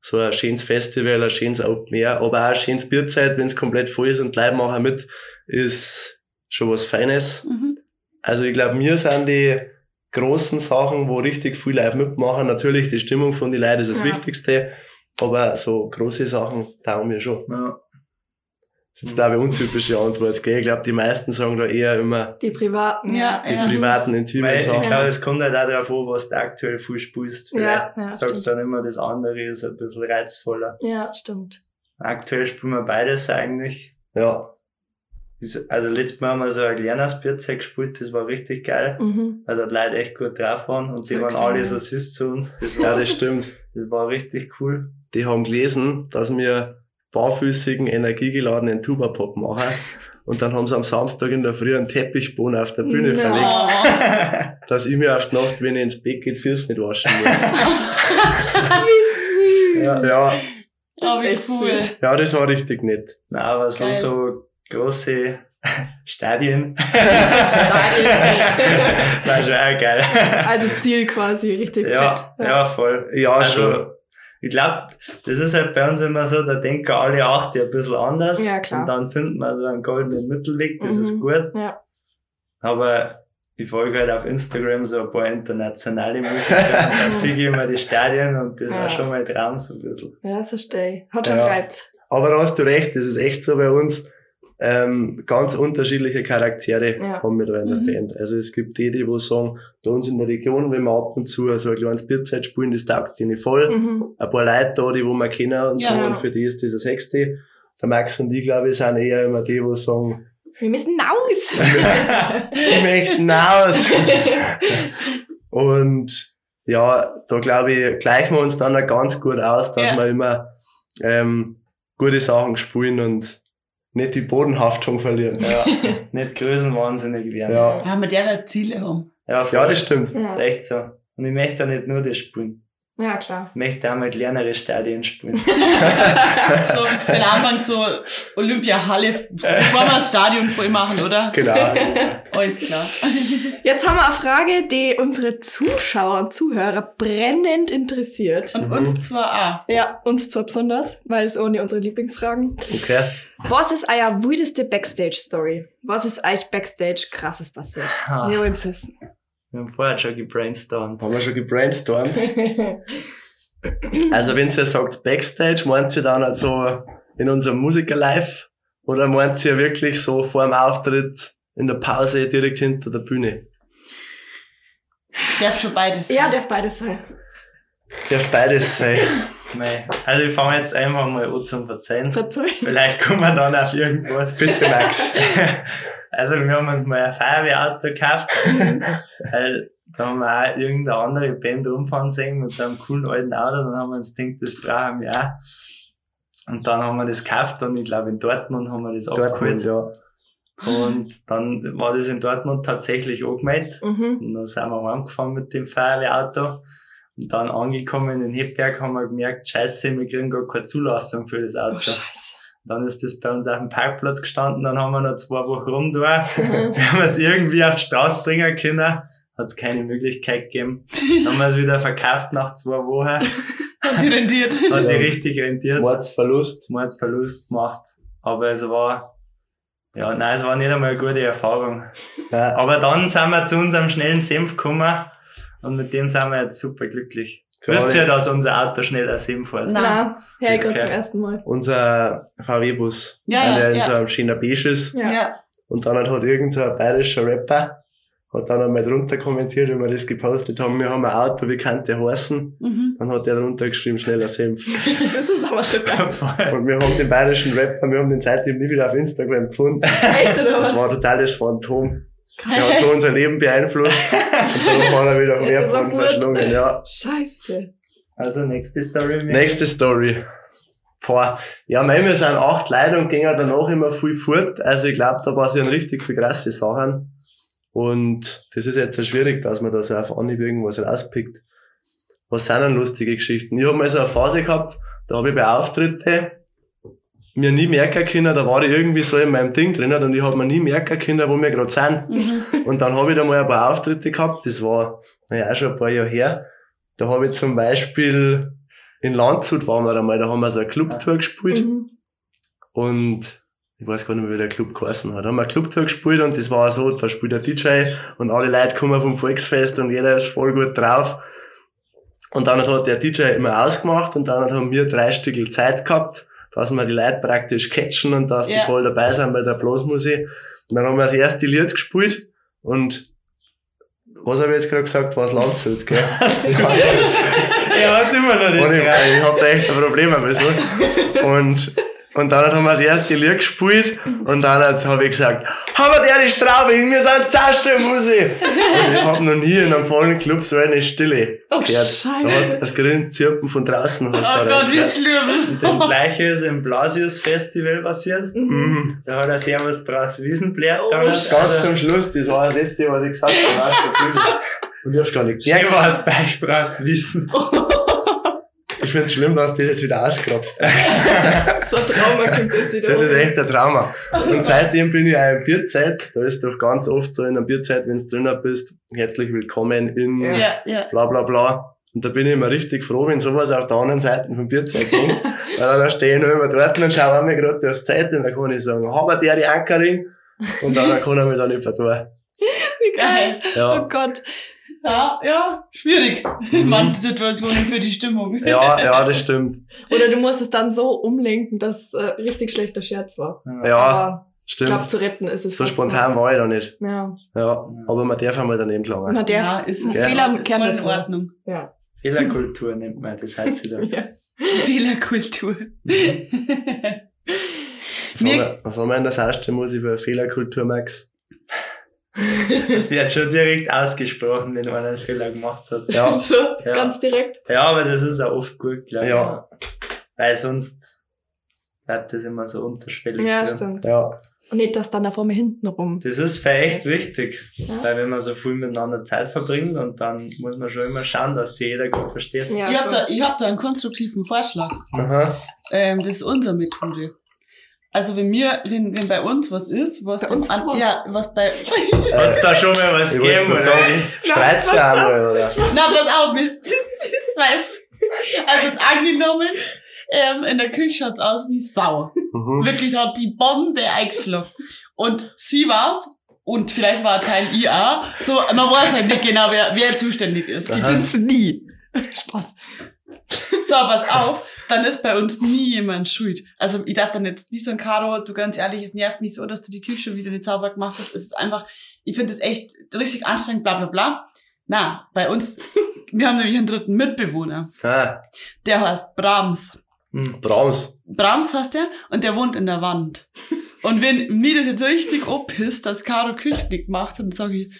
so ein schönes Festival, ein schönes Open Air, aber auch ein schönes Bierzeit, wenn es komplett voll ist und Leute machen mit, ist schon was Feines. Mhm. Also ich glaube, mir sind die großen Sachen, wo richtig viele Leute mitmachen. Natürlich die Stimmung von den Leuten ist das Ja. Wichtigste, aber so große Sachen taugen mir schon. Ja. Das ist jetzt, glaube ich, eine untypische Antwort. Gell? Ich glaube, die meisten sagen da eher immer Die privaten. Ja, die ja. privaten, intimen Weil ich Sachen. glaube, es kommt halt auch darauf an, was du aktuell viel spielst. Ja, Vielleicht ja, sagst stimmt. du dann immer, das andere ist ein bisschen reizvoller. Ja, stimmt. Aktuell spielen wir beides eigentlich. Ja, Also letztes Mal haben wir so ein kleines Bierzeit gespielt, das war richtig geil. Mhm. Weil da die Leute echt gut drauf waren und die Ja, waren alle ja. so süß zu uns. Das ja, war, das stimmt. das war richtig cool. Die haben gelesen, dass wir barfüßigen, energiegeladenen Tuba-Pop machen. Und dann haben sie am Samstag in der Früh einen Teppichboden auf der Bühne No. verlegt, dass ich mir auf die Nacht, wenn ich ins Bett geht, Füße nicht waschen muss. Wie süß. ja, ja, Oh, wie echt cool. süß. ja, das war richtig nett. Nein, aber so, Geil. so große Stadien. Stadien. War schon auch geil. Also Ziel quasi, richtig ja, fett. ja, voll. Ja, schon. Ich glaube, das ist halt bei uns immer so, da denken alle acht ein bisschen anders. Ja, klar. Und dann findet man so einen goldenen Mittelweg, das Mhm. ist gut. Ja. Aber ich folge halt auf Instagram so ein paar internationale Musiker und dann sehe ich immer die Stadien und das Ja. war schon mein Traum so ein bisschen. Ja, das verstehe ich. Hat schon Ja. Reiz. Aber da hast du recht, das ist echt so bei uns. Ähm, ganz unterschiedliche Charaktere Ja. haben wir da in der Mhm. Band. Also es gibt die, die wo sagen, bei uns in der Region, wenn wir ab und zu so ein kleines Bierzeit spielen, das taugt ihnen voll. Mhm. Ein paar Leute da, die wo wir kennen und so, Ja. und für die ist das das Sechste. Der Max und ich, glaube ich, sind eher immer die, wo sagen, Wir müssen raus. die möchten aus. und ja, da glaube ich, gleichen wir uns dann auch ganz gut aus, dass Ja. wir immer ähm, gute Sachen spielen und nicht die Bodenhaftung verlieren. Ja, nicht größenwahnsinnig werden. Ja, Ja, man darf ja Ziele haben. ja, ja das stimmt. Das ist Ja. echt so. Und ich möchte ja nicht nur das spielen. Ja, klar. Möchte auch mal kleinere Stadien spielen. So, den Anfang so Olympiahalle, bevor wir das Stadion voll machen, oder? Genau. Alles klar. Jetzt haben wir eine Frage, die unsere Zuschauer und Zuhörer brennend interessiert. Und Mhm. uns zwar auch. Ja, uns zwar besonders, weil es ohne unsere Lieblingsfragen. Okay. Was ist euer wildeste Backstage-Story? Was ist euch Backstage krasses passiert? Ah, Wir wollen es wissen. Wir haben vorher schon gebrainstormt. Haben wir schon gebrainstormt. Also wenn ihr sagt Backstage, meint ihr dann also in unserem Musiker-Live oder meint ihr wirklich so vor dem Auftritt in der Pause direkt hinter der Bühne? Darf schon beides sein. ja, darf beides sein. Darf beides sein. Mei. Also ich fange jetzt einfach mal an zum Verzeihen. Verzeih. Vielleicht kommen wir dann auf irgendwas. Bitte Max. Also wir haben uns mal ein Feuerwehrauto gekauft, weil da haben wir auch irgendeine andere Band rumfahren sehen mit so einem coolen alten Auto, dann haben wir uns gedacht, das brauchen wir auch. Und dann haben wir das gekauft und ich glaube in Dortmund haben wir das Dortmund, abgeholt. ja. Und dann war das in Dortmund tatsächlich angemeldet. Mhm. Und dann sind wir heimgefahren mit dem Feuerwehrauto. Und dann angekommen in Hebberg haben wir gemerkt, scheiße, wir kriegen gar keine Zulassung für das Oh, Auto. scheiße. Dann ist das bei uns auf dem Parkplatz gestanden, dann haben wir noch zwei Wochen rum da. Wir haben es irgendwie auf die Straße bringen können. Hat es keine Möglichkeit gegeben. Dann haben wir es wieder verkauft nach zwei Wochen. Hat sie rendiert. Hat sich Ja. richtig rentiert. Mordsverlust. Mordsverlust gemacht. Aber es war, ja, nein, es war nicht einmal eine gute Erfahrung. Ja. Aber dann sind wir zu unserem schnellen Senf gekommen und mit dem sind wir jetzt super glücklich. Für Wisst ihr, dass unser Auto schneller Senf fährt? Nein. Na, ja, ich Okay. gerade zum ersten Mal. Unser VW-Bus, Ja, ja, er in ja. so einem schönen Beige ist. Ja. Ja. Und dann hat halt irgend so ein bayerischer Rapper hat dann einmal drunter kommentiert, wie wir das gepostet haben, wir haben ein Auto, wie kann der heißen? Mhm. Dann hat er drunter geschrieben, schneller Senf. Das ist aber schon geil. Und wir haben den bayerischen Rapper, wir haben den seitdem nie wieder auf Instagram gefunden. Echt, oder was? Das war ein totales Phantom. Der hat so unser Leben beeinflusst. Und dann war er wieder er Erdboden fort. verschlungen, ja. Scheiße. Also, nächste Story. Nächste Story. Boah. Ja, mei, wir sind acht Leute und gehen danach immer viel fort. Also ich glaube, da passieren richtig viel krasse Sachen. Und das ist jetzt ja schwierig, dass man da so auf Anhieb irgendwas rauspickt. Was sind denn lustige Geschichten? Ich habe mal so eine Phase gehabt, da habe ich bei Auftritte mir nie merken können, da war ich irgendwie so in meinem Ding drin und ich habe mir nie merken können, wo wir gerade sind. Mhm. Und dann habe ich da mal ein paar Auftritte gehabt, das war naja, auch schon ein paar Jahre her. Da habe ich zum Beispiel in Landshut waren wir einmal, da haben wir so eine Clubtour gespielt Mhm. und ich weiß gar nicht mehr, wie der Club geheißen hat. Da haben wir eine Clubtour gespielt und das war so, da spielt der DJ und alle Leute kommen vom Volksfest und jeder ist voll gut drauf. Und dann hat der DJ immer ausgemacht und dann haben wir drei Stückel Zeit gehabt, dass wir die Leute praktisch catchen und dass die Ja. voll dabei sind bei der Blasmusik. Und dann haben wir das erste Lied gespielt und was habe ich jetzt gerade gesagt, war es Landshut, gell? Landshut. Ja, hat's immer noch nicht. Und ich, ich hab da echt ein Problem ein bisschen. Und Und dann haben wir das erste Lied gespielt und dann habe ich gesagt, haben wir der die Straube, wir sind Zahnstellmusik. und ich habe noch nie in einem vollen Club so eine Stille Oh, gehört. Scheiße. Du hast das Grillenzirpen von draußen hast Oh du Gott, wie gehört. schlimm. Und das gleiche ist im Blasius Festival passiert. Mhm. Da hat er Servus Brass Wiesenblätt. Oh, Ganz zum Schluss, das war das letzte, was ich gesagt habe. du. Und ich hab's gar nicht gemerkt. Servus Beisprass Wiesen. Ich finde es schlimm, dass du das jetzt wieder ausgrabst. So ein Trauma kommt jetzt wieder. Das ist echt ein Trauma. Und seitdem bin ich auch in Bierzeit. Da ist doch ganz oft so in der Bierzeit, wenn du drinnen bist, herzlich willkommen in Ja, ja. bla bla bla. Und da bin ich immer richtig froh, wenn sowas auf der anderen Seite vom Bierzeit kommt. Weil dann stehe ich noch immer dort und schaue mir gerade durchs Zeit und dann kann ich sagen, haben der die Ankerin? Und dann kann er mich dann nicht vertun. Wie geil. Geil. Oh Ja, Gott. Ja, ja, schwierig. In manchen Situationen für die Stimmung. ja, ja, das stimmt. Oder du musst es dann so umlenken, dass äh, richtig schlechter Scherz war. Ja, Aber ich glaube, stimmt. zu retten ist es So spontan war ich da nicht. noch. Ja. Ja, aber man darf einmal daneben schlagen. Man der ja, ist, Ja. Fehler ist voll in dazu. Ordnung. Ja. Fehlerkultur nennt man das heutzutage. Ja. Fehlerkultur. Was haben wir- Was haben wir in der Saste muss ich über Fehlerkultur, Max? Das wird schon direkt ausgesprochen, wenn einer einen Fehler gemacht hat. Ja, Schon, Ja. ganz direkt. Ja, aber das ist auch oft gut, glaube ich. Ja. Weil sonst bleibt das immer so unterschwellig. Ja, drin. stimmt. ja. Und nicht, dass dann da vor mir hinten rum. Das ist für echt wichtig, Ja. weil wenn man so viel miteinander Zeit verbringt und dann muss man schon immer schauen, dass sie jeder gut versteht. Ja, ich habe da, ich hab da einen konstruktiven Vorschlag. Aha. Ähm, das ist unsere Methode. Also wenn mir, wenn, wenn bei uns was ist, was Bei uns an, ja, was bei, Hat es da schon mal was Ich gegeben, oder? streit's ja einmal, oder? na pass auf, wir, also jetzt angenommen, ähm, in der Küche schaut's aus wie Sau. Mhm. Wirklich hat die Bombe eingeschlagen. Und sie war's, und vielleicht war ein Teil ich auch, so, man weiß halt nicht genau, wer, wer zuständig ist. Ich bin's nie. Spaß. So, pass auf, dann ist bei uns nie jemand schuld. Also ich dachte dann jetzt nicht so ein Caro, du ganz ehrlich, es nervt mich so, dass du die Küche schon wieder nicht sauber gemacht hast. Es ist einfach, ich finde es echt richtig anstrengend, bla bla bla. Na, bei uns, wir haben nämlich einen dritten Mitbewohner, Ah, der heißt Brahms. Hm. Brahms. Brahms heißt der und der wohnt in der Wand. Und wenn mir das jetzt richtig oppisst, dass Caro Küche nicht gemacht hat, dann sage ich,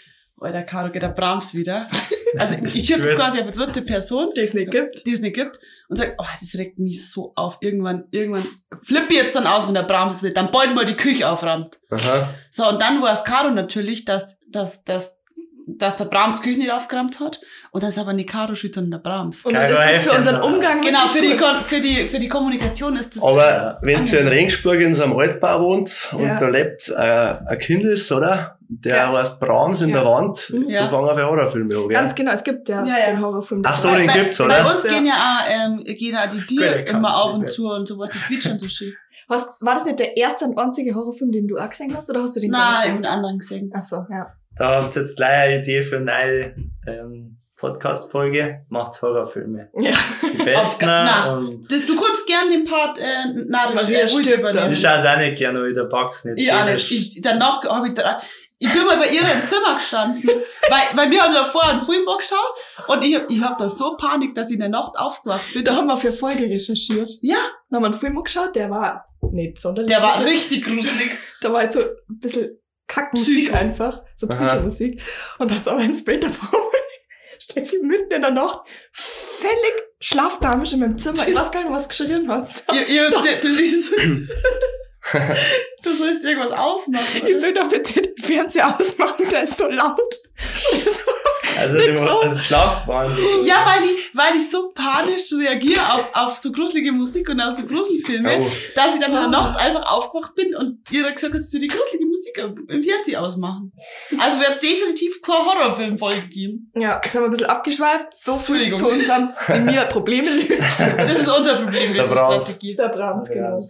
Alter, Caro, geht der Brahms wieder. Also ich gut. quasi auf eine dritte Person Die es nicht gibt. die es nicht gibt und sagt, oh, das regt mich so auf. Irgendwann, irgendwann flippe ich jetzt dann aus, wenn der Brahms ist, dann bald mal die Küche aufräumt. Aha. So, und dann weiß Caro natürlich, dass, dass, dass, dass der Brahms Küche nicht aufgeräumt hat. Und dann ist aber nicht Caro schuld, sondern der Brahms. Und dann ist das für unseren. Umgang Genau, für die. Kon für die, für die Kommunikation ist das. Aber wenn ihr in Regensburg in so einem Altbau wohnt und Ja. da lebt äh, ein Kind ist, oder? Der Ja. heißt Brahms in Ja. der Wand, Mhm. so Ja. fangen wir Horrorfilme an, gell? Ganz genau, es gibt ja, Ja, ja. den Horrorfilm. Ach so, den bei, gibt's, Bei oder? uns Ja. gehen ja auch, ähm, gehen auch die Tiere immer auf und zu und sowas. Die quietschen so schön. Hast, war das nicht der erste und einzige Horrorfilm, den du auch gesehen hast, oder hast du den Nein, gesehen? einen anderen gesehen. Ach so, ja. Da habt ihr jetzt gleich eine Idee für eine neue ähm, Podcast-Folge. Macht's Horrorfilme. Ja. Die besten na. und Das, du kannst gern den Part äh, narrisch äh, übernehmen. ich schaue es auch nicht gerne, weil ich der Bugs nicht Ich auch nicht. Ich, danach habe ich, da, ich bin mal bei ihr im Zimmer gestanden, weil, weil wir haben davor einen Film geschaut und ich, hab- ich hab da so Panik, dass ich in der Nacht aufgewacht bin. Da haben wir für Folge recherchiert. Ja, Da haben wir einen Film geschaut, der war nicht sonderlich. der war richtig gruselig. Da war halt so ein bisschen Kackmusik Psycho. einfach. So. Psychomusik. Und dann sah man ein Bild davor. Steht sie mitten in der Nacht völlig schlafdamisch in meinem Zimmer. Ich weiß gar nicht, was geschrien hat. Ihr, ihr, du, du, du sollst irgendwas aufmachen. Ich Oder? soll doch bitte den Fernseher ausmachen, der ist so laut. Ich Also, du so. das Schlafbahn. Ja, weil ich, weil ich so panisch reagiere auf, auf so gruselige Musik und auf so Gruselfilme, Oh. dass ich dann in der Ah. Nacht einfach aufgewacht bin und ihr hat gesagt, dass du die gruselige Musik im Fernseher ausmachen. Also wird definitiv keine Horrorfilmfolge geben. ja, jetzt haben wir ein bisschen abgeschweift. So viel zu unserem, wie wir Probleme lösen. Das ist unser Problem, diese. Strategie. Der Brahms, genau.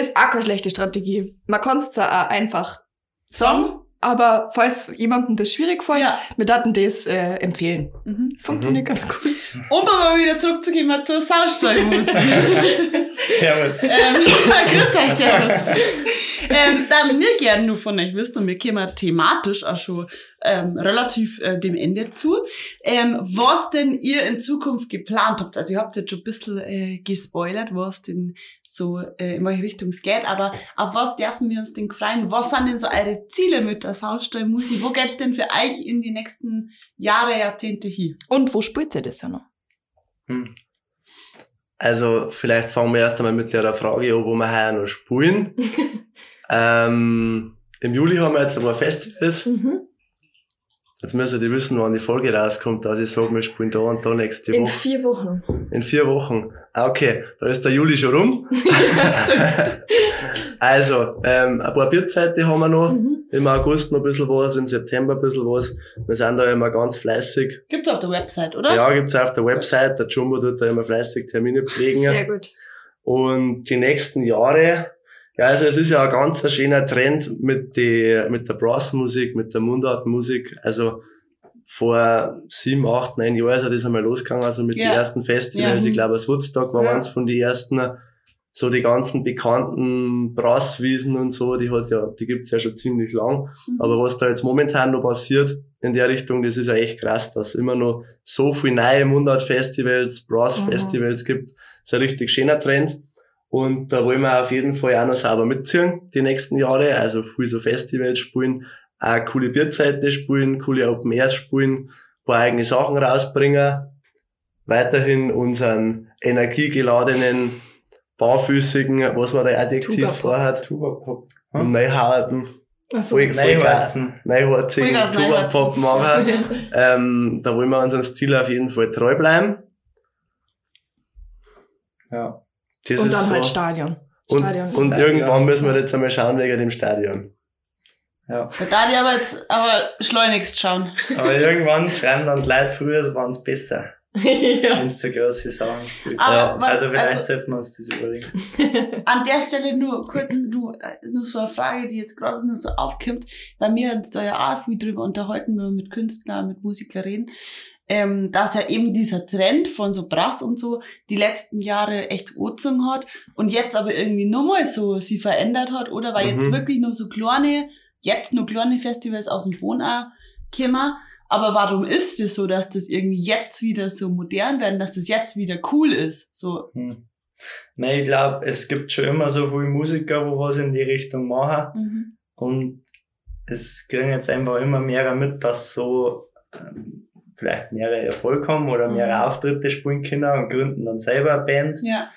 Ist auch keine schlechte Strategie. Man kann es zwar auch einfach sagen, aber falls jemandem das schwierig fällt, Ja. wir daten das äh, empfehlen. Mhm. Das funktioniert ganz gut. Um aber wieder zurückzugehen zur Saustallmusik. Servus. ähm, grüß euch, servus. ähm, dann mir gerne nur von euch wissen, und wir kommen thematisch auch schon ähm, relativ äh, dem Ende zu, ähm, was denn ihr in Zukunft geplant habt. Also ihr habt jetzt schon ein bisschen äh, gespoilert, was denn so äh, in welche Richtung es geht, aber auf was dürfen wir uns denn freuen? Was sind denn so eure Ziele mit der Saustall Musi? Wo geht's denn für euch in die nächsten Jahre, Jahrzehnte hin? Und wo spielt ihr das ja noch? Hm. Also, vielleicht fangen wir erst einmal mit der Frage an, wo wir heuer noch spielen. ähm, Im Juli haben wir jetzt ein paar Festivals. Mhm. Jetzt müssen die wissen, wann die Folge rauskommt, dass ich sage, wir spielen da und da nächste In Woche. vier Wochen. In vier Wochen. Ah, okay, da ist der Juli schon rum. Stimmt. Also, ähm, ein paar Bierzeiten haben wir noch. Mhm. Im August noch ein bisschen was, im September ein bisschen was. Wir sind da immer ganz fleißig. Gibt's auf der Website, oder? Ja, gibt's auf der Website. Der Jumbo tut da immer fleißig Termine pflegen. Sehr gut. Und die nächsten Jahre, ja, also es ist ja ein ganz schöner Trend mit, die, mit der Brassmusik, mit der Mundartmusik. Also vor sieben, acht, neun Jahren ist das einmal losgegangen, also mit Ja. den ersten Festivals. Ja. Ich glaube, das Woodstock war Ja. eins von den ersten. So die ganzen bekannten Brasswiesen und so, die hat's ja, die gibt's ja schon ziemlich lang. Mhm. Aber was da jetzt momentan noch passiert in der Richtung, das ist ja echt krass, dass es immer noch so viele neue Mundart-Festivals, Brass-Festivals gibt. Das ist ein richtig schöner Trend. Und da wollen wir auf jeden Fall auch noch sauber mitziehen, die nächsten Jahre. Also viel so Festivals spielen, auch coole Bierzeiten spielen, coole Open Airs spielen, ein paar eigene Sachen rausbringen. Weiterhin unseren energiegeladenen, barfüßigen, was war der Adjektiv vorhat, Tuba-Pop. und Neuharten, geil. Neuharzen. Neuharzigen Vollgas Tuba-Pop machen. ähm, da wollen wir unserem Stil auf jeden Fall treu bleiben. Ja. Das Und ist dann so. halt Stadion. Und, Stadion. und Stadion. irgendwann müssen wir jetzt einmal schauen wegen dem Stadion. Ja. Da darf ich aber jetzt aber schleunigst schauen. Aber irgendwann schreiben dann die Leute früher, es waren es besser. Ja. Wenn es so große Sachen was- also vielleicht also- sollten wir uns das überlegen. An der Stelle nur kurz, nur, äh, nur so eine Frage, die jetzt gerade nur so aufkommt. Bei mir hat da ja auch viel drüber unterhalten, wenn wir mit Künstlern, mit Musikern reden, ähm, dass ja eben dieser Trend von so Brass und so die letzten Jahre echt angezogen hat und jetzt aber irgendwie nochmal so sie verändert hat, oder? Weil jetzt Mhm. wirklich nur so kleine, jetzt nur kleine Festivals aus dem Boden auch kommen. Aber warum ist es so, dass das irgendwie jetzt wieder so modern werden, dass das jetzt wieder cool ist? So, Hm. Nein, ich glaube, es gibt schon immer so viele Musiker, wo was in die Richtung machen. mhm. Und es kriegen jetzt einfach immer mehr mit, dass so ähm, vielleicht mehrere Erfolg haben oder Mhm. mehrere Auftritte spielen können und gründen dann selber eine Band ja.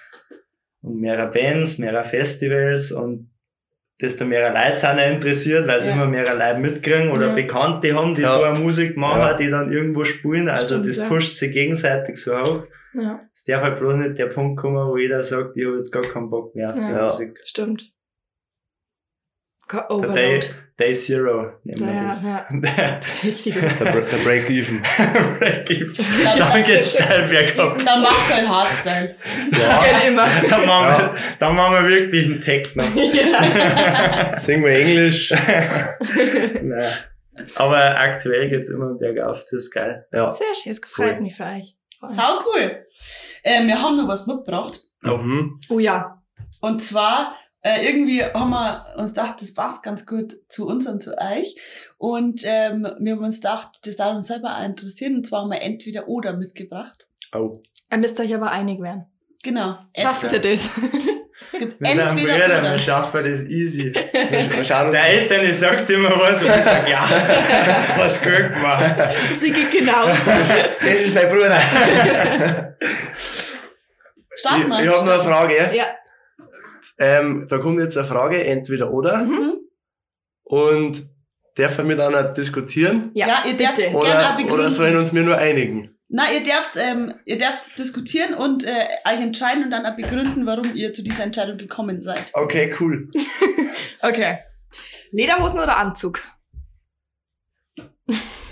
und mehrere Bands, mehrere Festivals und desto mehr Leute sind auch interessiert, weil sie Ja. immer mehr Leute mitkriegen oder Ja. Bekannte haben, die Ja. so eine Musik machen, Ja. die dann irgendwo spielen. Also Stimmt, das ja. pusht sich gegenseitig so hoch. ja. Es darf halt bloß nicht der Punkt kommen, wo jeder sagt, ich habe jetzt gar keinen Bock mehr auf die Ja. Musik. Stimmt. Overload. Day, Day Zero nehmen wir Ja, das. ja. Ist sie. Der, Break-Even. Break-Even. Dann- Dann geht's steil bergab. Dann macht sein Hardstyle. Das geht immer. Dann machen, wir, dann machen wir wirklich einen Techno. ja. Singen wir Englisch. Nein. Aber aktuell geht's immer bergauf, das ist geil. Ja. Sehr schön, es gefreut Cool. mich für euch. Sau cool. Äh, wir haben noch was mitgebracht. Mhm. Oh ja. Und zwar, äh, irgendwie haben wir uns gedacht, das passt ganz gut zu uns und zu euch. Und ähm, wir haben uns gedacht, das soll uns selber auch interessieren. Und zwar haben wir entweder oder mitgebracht. Oh. Ihr müsst euch aber einig werden. Genau. Schafft ihr das? es gibt Wir sind entweder Brüder, oder. wir schaffen das easy. Der Eltern, ich sagt immer was und ich sag ja, was gut gemacht. Sie geht genau. Das ist mein Bruder. Start ich mal. ich habe noch eine Frage. Ja. Ähm, da kommt jetzt eine Frage, entweder oder. Mhm. Und dürfen wir dann auch diskutieren? Ja, ihr dürft bitte. gerne auch Oder, begründen. oder sollen uns wir nur einigen? Na, ihr dürft, ähm, ihr dürft diskutieren und äh, euch entscheiden und dann auch begründen, warum ihr zu dieser Entscheidung gekommen seid. Okay, cool. Okay. Lederhosen oder Anzug?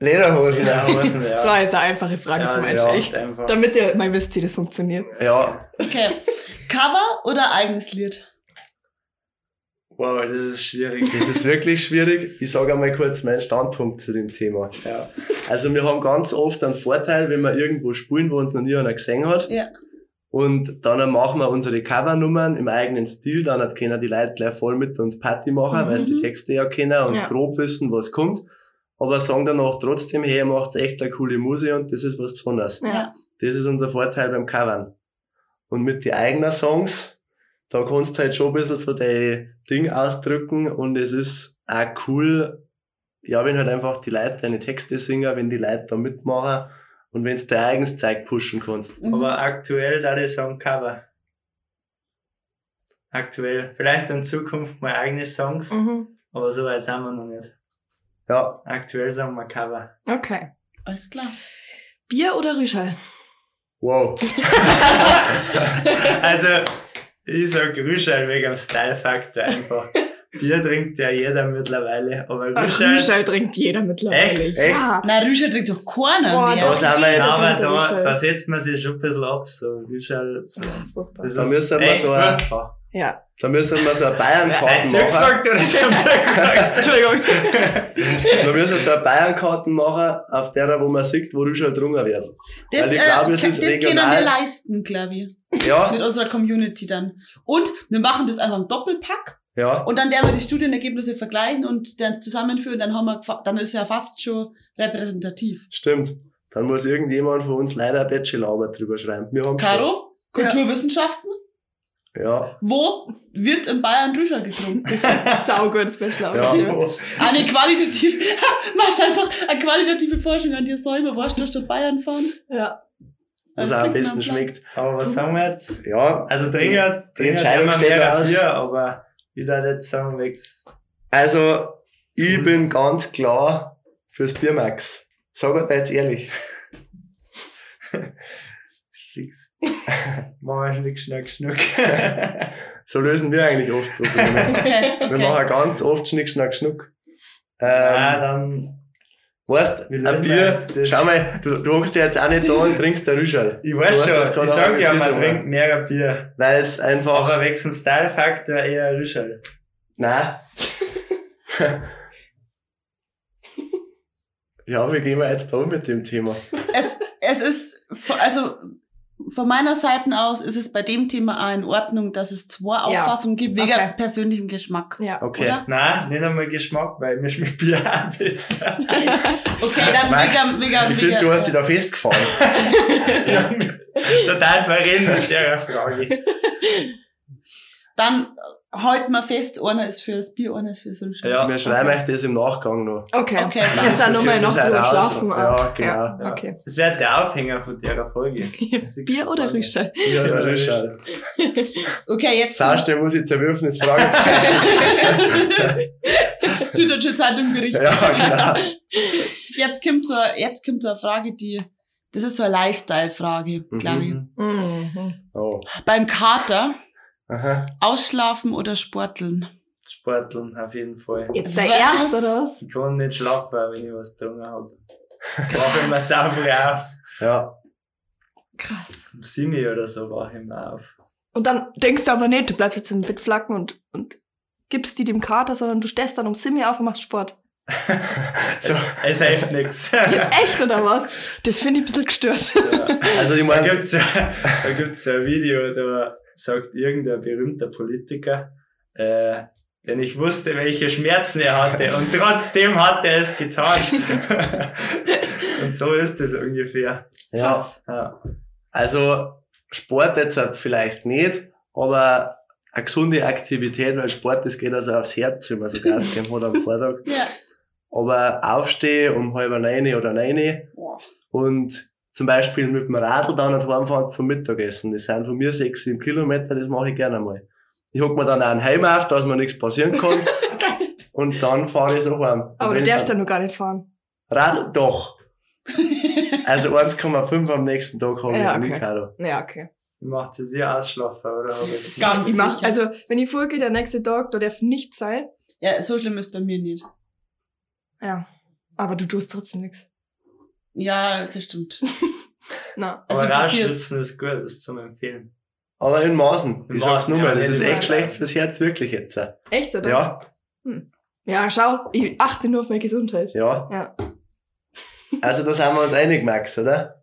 Lederhosen. Ja, Hosen, ja. Das war jetzt eine einfache Frage Ja, zum ja, Einstieg. einfach. Damit ihr mal wisst, wie das funktioniert. Ja, Okay. Cover oder eigenes Lied? Wow, das ist schwierig. das ist wirklich schwierig. Ich sage einmal kurz meinen Standpunkt zu dem Thema. Ja. Also wir haben ganz oft einen Vorteil, wenn wir irgendwo spielen, wo uns noch nie einer gesehen hat. Ja. Und dann machen wir unsere Covernummern im eigenen Stil, dann hat können die Leute gleich voll mit uns Party machen, Mhm. weil sie die Texte ja kennen und Ja. grob wissen, was kommt. Aber sagen danach trotzdem, hey, ihr macht echt eine coole Musik und das ist was Besonderes. Ja. Das ist unser Vorteil beim Covern. Und mit den eigenen Songs, da kannst du halt schon ein bisschen so dein Ding ausdrücken und es ist auch cool, ja, wenn halt einfach die Leute deine Texte singen, wenn die Leute da mitmachen und wenn du dein eigenes Zeug pushen kannst. Mhm. Aber aktuell da ich sagen Cover. Aktuell. Vielleicht in Zukunft mal eigene Songs, Mhm. aber so weit sind wir noch nicht. Ja, Aktuell sagen wir Cover. Okay. Alles klar. Bier oder Rüschel? wow. Also, ich sag Rüschel wegen dem Style-Faktor einfach. Bier trinkt ja jeder mittlerweile, aber Ach, Rüschel, Rüschel trinkt jeder mittlerweile. Echt? Echt? Ja. Na, Rüscher trinkt doch keiner Boah, mehr. Da sind wir das jetzt- ist aber da, Rüschel. da setzt man sich schon ein bisschen ab, so Rüschel. So. Ah, furchtbar. Das Da ist müssen wir echt so ein- furchtbar. Ja. Da müssen wir so eine Seid Bayern-Karten machen. gefragt oder gefragt? Entschuldigung. Da müssen wir so eine Bayern-Karten machen, auf der, wo man sieht, wo Rüschel drungen wird. Das, Weil ich äh, es das ist können regional. wir leisten, glaube ich. Ja, Mit unserer Community dann. Und wir machen das einfach im Doppelpack. ja. Und dann werden wir die Studienergebnisse vergleichen und dann zusammenführen. Dann haben wir, dann ist ja fast schon repräsentativ. Stimmt. Dann muss irgendjemand von uns leider eine Bachelorarbeit drüber schreiben. Wir haben Caro, Kulturwissenschaften. schon. Ja. Wo wird in Bayern Rüscher getrunken? Saugut, Special Ja. Eine qualitative, machst einfach eine qualitative Forschung an dir selber. Warst du statt Bayern fahren? Ja. Was auch am besten schmeckt. Aber was sagen wir jetzt? Ja. Also Dringer, Die Entscheidung steht mehr aus. Bier, aber ich würde jetzt sagen, wegs. Also, ich Und- bin ganz klar fürs Biermax. Sag dir jetzt ehrlich. Fix. Machen wir Schnick, Schnack, Schnuck. So lösen wir eigentlich oft Probleme. Okay, Wir okay. machen ganz oft Schnick, Schnack, Schnuck. Ja, Ähm, dann, weißt, Wie ein lösen wir Bier, schau mal, du, du hockst ja jetzt auch nicht da und trinkst der Rüschel. ich Du weiß schon, ich sag ja, ein man trinkt mehr Bier. Weil es einfach, Aber wegen dem Style-Faktor eher Rüschel. nein. ja, wie gehen wir jetzt da um mit dem Thema? es, es ist, also von meiner Seite aus ist es bei dem Thema auch in Ordnung, dass es zwei Ja. Auffassungen gibt, wegen Okay. persönlichem Geschmack. Ja. Okay. Oder? Nein, nicht einmal Geschmack, weil mir schmeckt Bier auch besser. Okay, dann Max, wegen, wegen, Ich finde, du hast dich da festgefahren. Total verrennen mit der Frage. Dann halten wir fest, einer ist fürs Bier, einer ist fürs Rüscher. Ja. Wir schreiben euch das im Nachgang noch. Okay. Okay. Kannst auch nochmal noch drüber schlafen. Ja, genau. Ja. Okay. Das wäre der Aufhänger von der Folge. Bier oder Rüschel? Ja, der Rüschel. Okay, jetzt Sagst du, muss ich zerwürfen, das Fragezeichen. Süddeutsche Zeitung berichtet. ja, genau. Jetzt kommt so, jetzt kommt so eine Frage, die, das ist so eine Lifestyle-Frage, glaube ich. Mhm. Mhm. Oh. Beim Kater, Aha. ausschlafen oder sporteln? Sporteln, auf jeden Fall. Jetzt der Was? Erste, oder was? Ich kann nicht schlafen, wenn ich was getrunken habe. Wach immer sauber auf. Ja. Krass. Um Simi oder so wach ich immer auf. Und dann denkst du aber nicht, du bleibst jetzt im Bett flacken und, und gibst die dem Kater, sondern du stehst dann um Simi auf und machst Sport. So. Es, es hilft nichts. Jetzt echt, oder was? Das finde ich ein bisschen gestört. Also ich Da meine, gibt's ja, da gibt's ja ein Video, da sagt irgendein berühmter Politiker, äh, denn ich wusste, welche Schmerzen er hatte und trotzdem hat er es getan. und so ist es ungefähr. ja, Ja. also Sport jetzt halt vielleicht nicht, aber eine gesunde Aktivität, weil Sport, das geht also aufs Herz, wenn man so Gas geben hat am Vortag. Ja. Aber aufstehe um halb neun oder neun und zum Beispiel mit dem Radl dann nicht heimfahren zum Mittagessen. Das sind von mir sechs, sieben Kilometer, das mache ich gerne mal. Ich hock mir dann auch einen Heim auf, dass mir nichts passieren kann. und dann fahre ich so heim. Aber du darfst ja dann- noch gar nicht fahren. Radl, doch. Also 1,5 am nächsten Tag habe ich Ja, ja, okay. okay. Kado. Ja, okay. Macht sie sehr ausschlafen, oder? Ich- Ganz Ich mach, also, wenn ich vorgehe, der nächste Tag, da darf nichts sein. Ja, so schlimm ist bei mir nicht. Ja. Aber du tust trotzdem nichts. Ja, das stimmt. Na. Also Aber probier's. Rauschwitzen ist gut, das ist zum Empfehlen. Aber in Maßen. In Ich sag's Maßen, nur mal, ja, das nicht ist echt Maßen. schlecht fürs Herz, wirklich jetzt. Echt, oder? Ja, Ja, schau, ich achte nur auf meine Gesundheit. ja. Ja. Also da sind wir uns einig, Max, oder?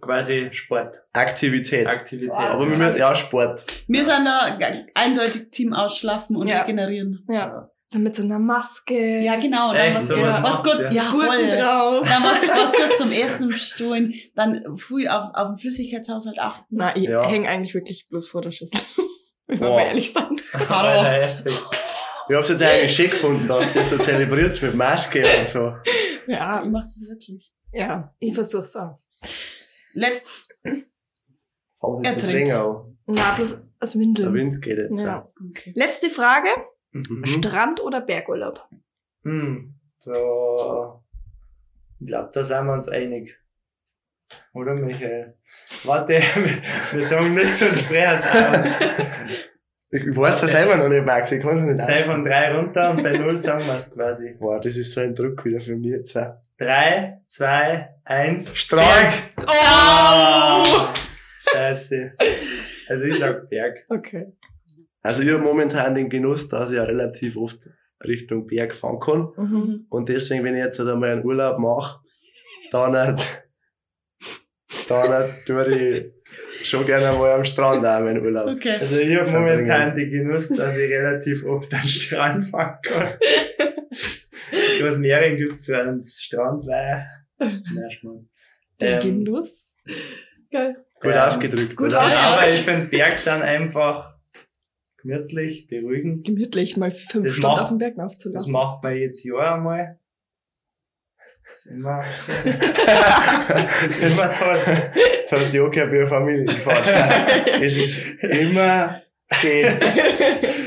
Quasi Sport, Aktivität. Aktivität. Aber wir müssen, ja, Sport. Wir sind da eindeutig Team ausschlafen und Ja. regenerieren. Ja. Dann mit so einer Maske. Ja, genau. Dann Echt, was, sowas was macht's, gut, ja. ja, Gurken voll. drauf. Dann was, was gut zum Essen bestellen. Dann früh auf, auf den Flüssigkeitshaushalt achten. Na, ich Ja. hänge eigentlich wirklich bloß vor der Schüssel. Wenn wir ehrlich sind. Hallo. Ich hab's jetzt eigentlich schick gefunden, dass ihr so zelebriert mit Maske und so. Ja, Ich mach das wirklich. ja, ich versuch's auch. Letzt, Er trinkt. Na, bloß das Der Windeln. Wind geht jetzt. Ja. okay. Letzte Frage. Mhm. Strand oder Bergurlaub? Hm, da, ich glaube, da sind wir uns einig. Oder, Michael? Warte, wir sagen nichts und sprechen es aus. Ich weiß das selber noch nicht, Max. Ich kann es nicht Sei von drei runter und bei null sagen wir es quasi. Boah, das ist so ein Druck wieder für mich jetzt. auch. Drei, zwei, eins. Strand! Oh! Scheiße. Also ich sag Berg. Okay. Also ich habe momentan den Genuss, dass ich ja relativ oft Richtung Berg fahren kann. Mhm. Und deswegen, wenn ich jetzt halt einmal einen Urlaub mache, dann, halt- dann halt tue ich schon gerne einmal am Strand auch meinen Urlaub. Okay. Also ich habe momentan den Genuss, dass ich relativ oft am Strand fahren kann. so aus Meeren gibt's so einen Strandweih. Nein, Schmarrn. Den Ähm, Genuss. Geil. Gut Ähm, ausgedrückt. gut oder? ausgedrückt. Aber ich finde Berg sind einfach gemütlich, beruhigend. Gemütlich mal fünf Das Stunden macht- auf dem Berg Das aufzulaufen. macht man jetzt Jahr einmal. Das ist immer, das ist immer toll. Jetzt hast du ja auch gehört, wie eine Familie gefahren. Es ist immer schön.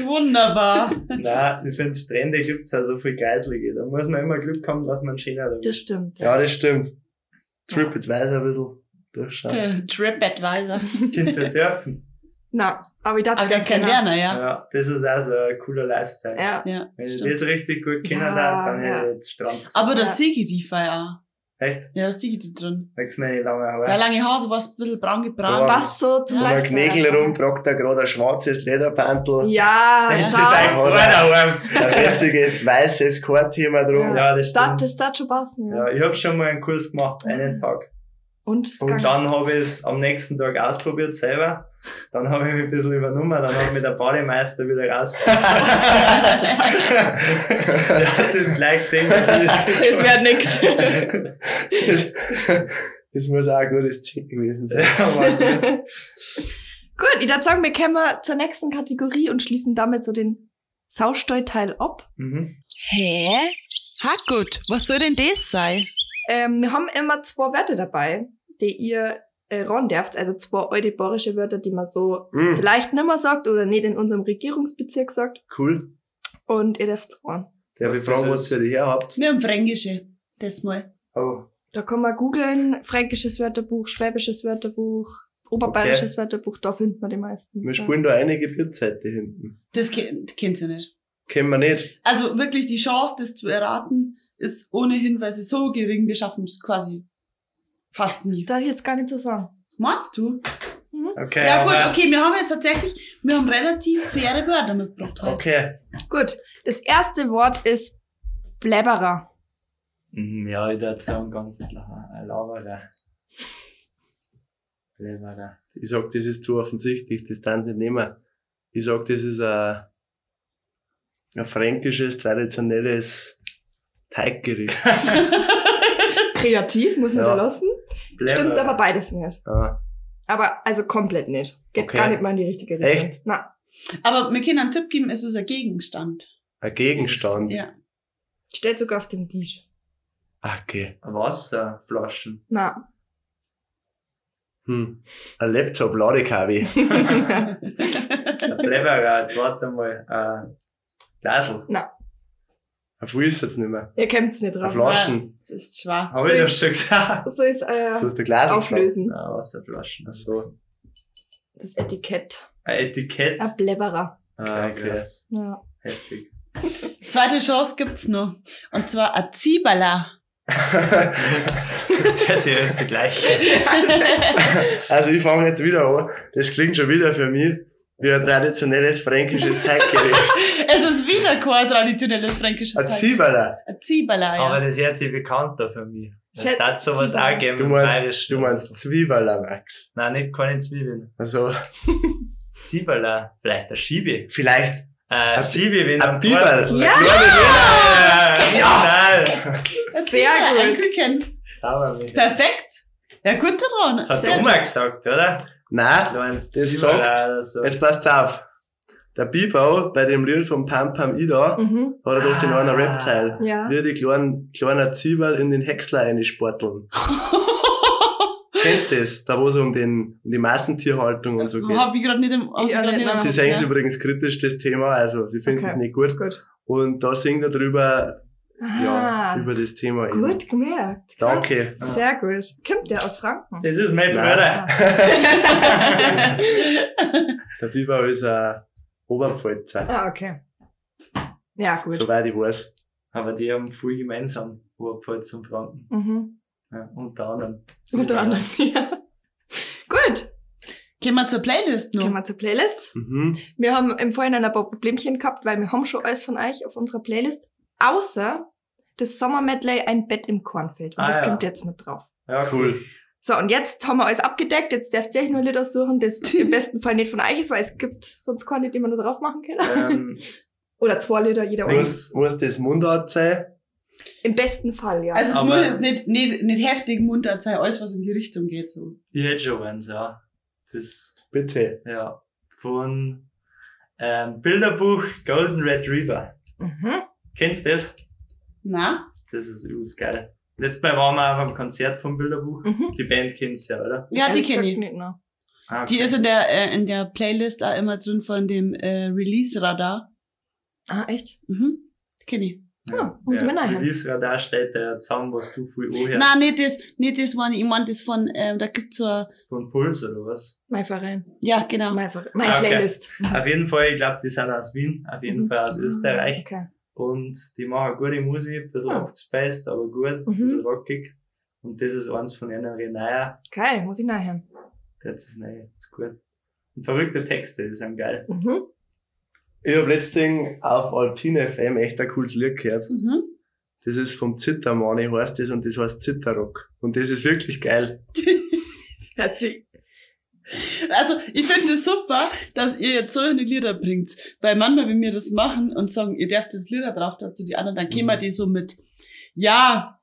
Wunderbar. Nein, ich finde, Strände gibt's auch so viel Geislige. Da muss man immer Glück haben, dass man schöner da Das stimmt. Ja, das stimmt. TripAdvisor ein bisschen durchschauen. Trip-Advisor. Kannst ja surfen. Na, aber ich dachte, das kennt Werner, ja. Ja. das ist auch so ein cooler Lifestyle. Ja. Ja, Wenn ich stimmt. das richtig gut kennen Ja, darf, dann ja. hätte ich jetzt Strand gesagt. Aber da Ja. sehe ich die Feier Echt? Ja, da sehe ich die drin. Wächst mir nicht lange Ja, Haare. lange Haare, so was ein bisschen braun Das gebrannt. passt so zum Ja. Lifestyle. Knägel rum tragt er gerade ein schwarzes Lederpantel. Ja, Das ist ein Vorderarm. Ein lässiges weißes Chorthema drum. Ja, das Das, stimmt. das darf schon passen, ja. Ja, ich habe schon mal einen Kurs gemacht, einen Tag. Und, Und dann habe ich es am nächsten Tag ausprobiert selber. Dann habe ich mich ein bisschen übernommen, dann hat mich der Bademeister wieder rausgebracht. Der hat das gleich gesehen, dass ich das das wird nix. Das, das muss auch ein gutes Ziel gewesen sein. Ja. Gut, ich würde sagen, wir kommen zur nächsten Kategorie und schließen damit so den Saustall-Teil ab. mhm. Hä? Ha gut, was soll denn das sein? Ähm, wir haben immer zwei Wörter dabei, die ihr äh, ran dürft, also zwei alte bayerische Wörter, die man so Mhm, vielleicht nimmer sagt oder nicht in unserem Regierungsbezirk sagt. cool. Und ihr dürft ran. Darf ich fragen, was ihr her habt? Wir haben Fränkische. Das mal. Oh, Da kann man googeln, fränkisches Wörterbuch, schwäbisches Wörterbuch, oberbayerisches Wörterbuch, da findet man die meisten. Wir spielen da einige Bierzeiten hinten. Das ke- kennt ihr nicht. Kennen wir nicht. Also wirklich die Chance, das zu erraten, ist ohne Hinweise so gering, wir schaffen es quasi fast nie. Darf ich jetzt gar nicht so sagen. Meinst du? okay. Ja gut, okay, wir haben jetzt tatsächlich, wir haben relativ faire Wörter mitgebracht heute. Okay. Gut, das erste Wort ist Blabberer. Mhm, Ja, ich würde sagen, ganz Laberer. Leberer. Ich sag, das ist zu offensichtlich, das dann nicht nehmen. Ich sag, das ist ein, ein fränkisches, traditionelles Teiggericht. Kreativ, muss man Ja. da lassen. Stimmt aber beides nicht. Ah, Aber also komplett nicht. Geht Okay. gar nicht mal in die richtige Richtung. Echt? Na, Aber wir können einen Tipp geben, es ist ein Gegenstand. ein Gegenstand. Ja. steht sogar auf dem Tisch. Okay. Wasserflaschen. Na. Hm. Ein Laptop, Ladekabel. Ein Bleberer, jetzt warte mal. Ein Glasl. Ein Fuß ist jetzt nicht mehr. Ihr kämmt's nicht raus. Flaschen. Das ist schwach. Habe ich So doch ist- schon gesagt. So ist Du äh, hast ein Glas auflösen. Ja, Wasserflaschen. Ach so. Das Etikett. Ein Etikett. Ein Blabberer. Ah, okay. Krass. Ja. Heftig. Zweite Chance gibt's noch. Und zwar ein Zieberler. Das hört sich alles gleich. also ich fange jetzt wieder an. Das klingt schon wieder für mich wie ein traditionelles fränkisches Teiggericht. Wieder kein traditionelles fränkisches Ein Teig. Zwiebeln. Ein Zieberler, ja. Aber das hört sich bekannter für mich. Es hat sowas Zwiebeln. auch gegeben. Du meinst, du meinst. Zwiebeln, Max. Nein, nicht keine Zwiebeln. Also, Zwiebeln, vielleicht ein Schiebe. vielleicht Äh, Ein Schiebe, wenn ein Bibel. Ja! Ja! Ja! Sehr gut. Sauber mit. Perfekt. Ja, gut daran. Das hat Sehr die Oma gesagt, oder? Nein, Du meinst Das Zwiebeln sagt- so. jetzt passt auf. Der Bibau bei dem Lied von Pam Pam Ida Mhm. hat er doch den einen Rap-Teil. Ja. Wie die kleinen, kleinen Zwiebel in den Häcksler einsporteln. Kennst du das? Da wo es um, den, um die Massentierhaltung und so geht. Hab ich gerade nicht im Ja, grad nicht, Sie sehen es ja. übrigens kritisch, das Thema, also sie finden Okay. es nicht gut. Gut. Und da singt er drüber, ja, Ah, über das Thema eben. gut gemerkt. Danke. Krass. Sehr gut. Kommt der aus Franken? Das ist mein. Bruder. Der Bibau ist ein Oberpfälzer, Ah, okay. Ja, gut. soweit ich weiß. Aber die haben viel gemeinsam, Oberpfalz und Franken. Mhm. Ja, unter anderem. Unter anderem, ja. Gut, Gehen wir zur Playlist noch. gehen wir zur Playlist. Mhm. Wir haben im Vorhinein ein paar Problemchen gehabt, weil wir haben schon alles von euch auf unserer Playlist, außer das Sommermedley Ein Bett im Kornfeld. Und Ah, das ja. kommt jetzt mit drauf. Ja, Cool. So, und jetzt haben wir alles abgedeckt. Jetzt dürft ihr euch nur ein Lied aussuchen, das im besten Fall nicht von euch ist, weil es gibt sonst keine, die man nur drauf machen kann. Ähm, Oder zwei Lieder, jeder. Muss, muss das Mundart sein? Im besten Fall, ja. Also es Aber- muss jetzt nicht, nicht, nicht heftig munter sein, alles was in die Richtung geht. So. ich hätte schon eins, ja. Das, Bitte. ja. Von ähm, Bilderbuch Golden Retriever. mhm. Kennst du das? Na? Das ist übelst geil. Letztes Mal waren wir auch beim Konzert vom Bilderbuch. Mhm. Die Band kennst du ja, oder? Ja, die kenne ich. Nicht, ne? Ah, Die ist in der, äh, in der Playlist auch immer drin von dem äh, Release-Radar. Ah, echt? Mhm. Kenne ich. Ah, muss ich ja, mir nachhören. Release-Radar steht der zusammen, was du viel anhörst. Nein, nicht das, nicht das meine ich. Ich meine das von, ähm, da gibt's so, ein- Von Puls oder was? Mein Verein. ja, genau. Mein, Verein. Meine Ah, okay. Playlist. Auf jeden Fall, ich glaube, die sind aus Wien, auf jeden Mhm. Fall aus Österreich. Okay. Und die machen gute Musik, ein bisschen Ah. abgespaced, aber gut, ein Mhm. bisschen rockig. Und das ist eins von einer Renaya. Geil, muss ich nachhören. Das ist neu, das ist gut. Und verrückte Texte, die sind geil. Mhm. Ich habe letztens auf Alpine FM echt ein cooles Lied gehört. Mhm. Das ist vom Zittermani heißt das und das heißt Zitterrock. Und das ist wirklich geil. Hat sie. Also, ich finde es super, dass ihr jetzt solche Lieder bringt. Weil manchmal, wenn wir das machen und sagen, ihr dürft jetzt Lieder drauf dazu, die anderen, dann gehen wir die so mit, ja,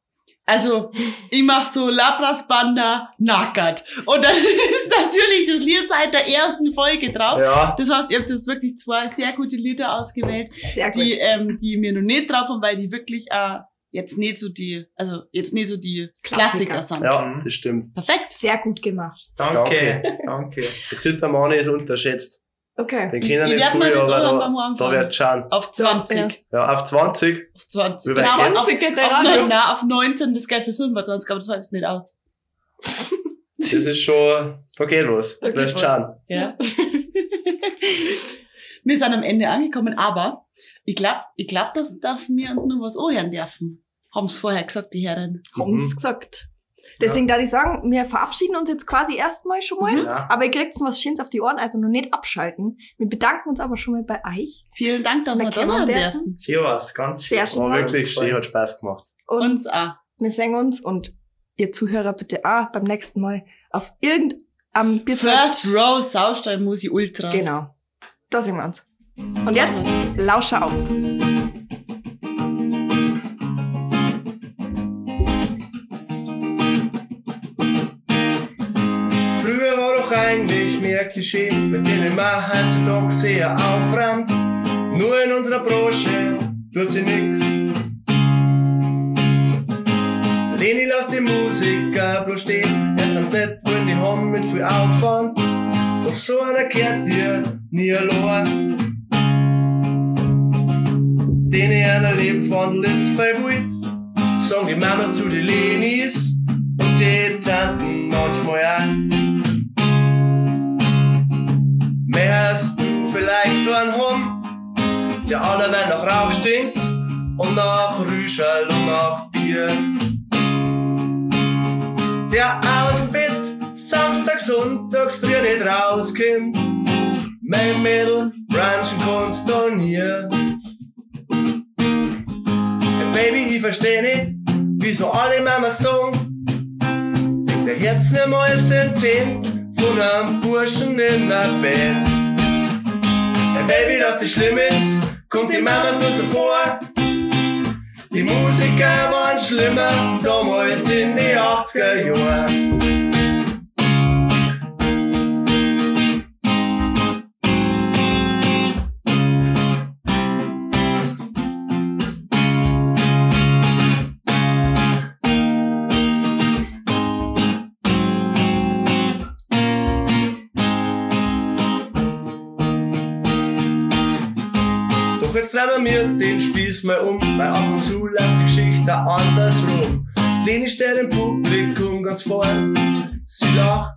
also, ich mach so Labras Banda nackert. Und dann ist natürlich das Lied seit der ersten Folge drauf. Ja. Das heißt, ihr habt jetzt wirklich zwei sehr gute Lieder ausgewählt, Sehr gut. die, ähm, die mir noch nicht drauf haben, weil die wirklich äh, jetzt nicht so die, also jetzt nicht so die Klassiker. Klassiker sind. Ja, das stimmt. Perfekt. Sehr gut gemacht. Danke, danke. Der Zittermani ist unterschätzt. Okay. Den kennen Ich nicht werd mal früher, das aber auch da, da wird schauen. Auf 20. Ja. Ja, auf 20. Auf 20. Wie weit Genau, geht's? auf, 20 geht der auf, na, auf 19, das geht bis 25, aber das war jetzt nicht aus. Das ist schon, da geht was. Da Du geht was. schauen. Ja. wir sind am Ende angekommen, aber ich glaub, ich glaub, dass, dass wir uns nur was anhören dürfen. Haben's vorher gesagt, die Herren. Haben's Mhm. gesagt. Deswegen da ich sagen, wir verabschieden uns jetzt quasi erstmal schon mal. Ja. Aber ihr kriegt was Schönes auf die Ohren, also nur nicht abschalten. Wir bedanken uns aber schon mal bei euch. Vielen Dank, dass Wir wir da sein dürfen. Servus, ganz Sehr schön. War wirklich schön, hat Spaß gemacht. Und Uns auch. wir sehen uns und ihr Zuhörer bitte auch beim nächsten Mal auf irgendeinem Bierzelt. First Row Saustall Musi Ultras. Genau. Da sehen wir uns. Und jetzt lausche auf. Früher war doch eigentlich mehr Klischee, mit denen man heutzutage sehr auframmt. Nur in unserer Branche tut sie nix. Leni, lass die Musiker bloß stehen, erst am Bett wollen die haben mit viel Aufwand. Doch so einer kehrt dir nie allein. Den ihr Lebenswandel ist wild, sagen die Mamas zu den Lenis und die Tanten manchmal auch. Mehr hast du vielleicht einen Hund, der alle wenn nach Rauch stinkt und nach Rüschel und nach Bier. Der samstags, sonntags früh nicht rauskommt, mein Mädel brunchen kannst du nie. Hey Baby, ich versteh nicht, wie so alle Mama sagen. Der Herz nimmer ist Tint von einem Burschen in der Band. Hey Baby, dass das schlimm ist, kommt die Mamas nur so vor. Die Musiker waren schlimmer, damals in die 80er Jahren. Drehen wir den Spieß mal um, weil ab und zu läuft die Geschichte andersrum. Leni steht im Publikum ganz vorn, sie lacht.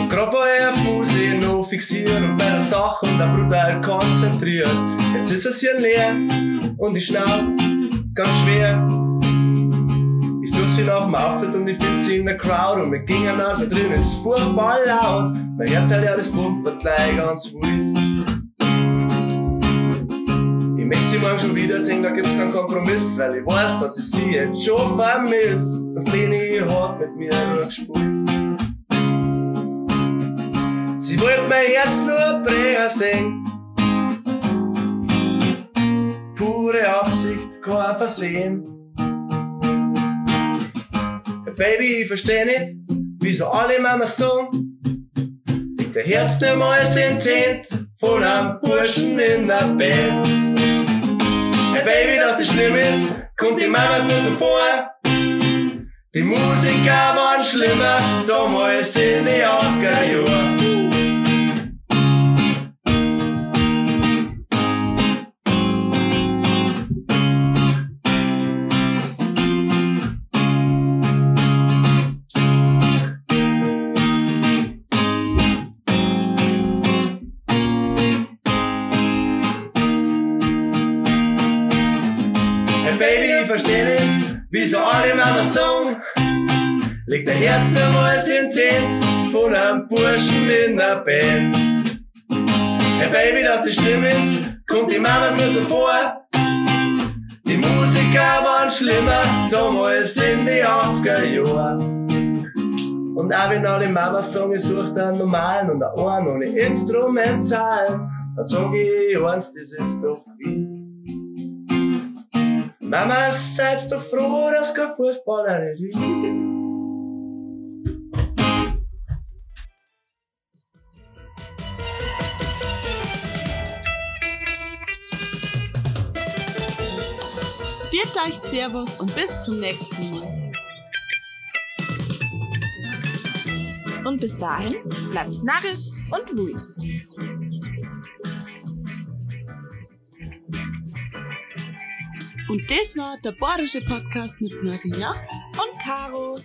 Und grad er auf Musik noch fixiert und bei der Sache und der brutal konzentriert. Jetzt ist es hier leer und ich schnauf ganz schwer. Ich such sie nach dem Auftritt und ich find sie in der Crowd und wir gingen aus, da drin ist furchtbar laut. Mein Herz halt ja das pumpert gleich ganz wild. Ich möchte sie morgen schon wiedersehen, da gibt's keinen Kompromiss, weil ich weiß, dass ich sie jetzt schon vermiss. Doch Leni hat mit mir durchgespielt. Sie wollte mein Herz nur Brecher singen. Pure Absicht, kein Versehen. Baby, ich versteh nicht, wieso alle Mama sagen, liegt der Herz nicht mal Tint von einem Burschen in der Band. Baby, dass das schlimm ist, kommt die Mamas nur so vor. Die Musiker waren schlimmer, damals in die 80er Jahren. Sagen, liegt der Herz nur mal Tint von einem Burschen in der Band. Hey Baby, dass das schlimm ist, kommt die Mamas nur so vor. Die Musiker waren schlimmer, damals in die 80er Jahren. Und auch wenn alle Mamas sagen, ich such einen normalen und einen ohne Instrumental, dann sag ich eins, das ist doch gewiss. Mama, seid doch froh, dass kein Fußballer ist. Viert euch Servus und bis zum nächsten Mal. Und bis dahin bleibt's narrisch und wut. Und das war der Bayerische Podcast mit Maria. Und Caro.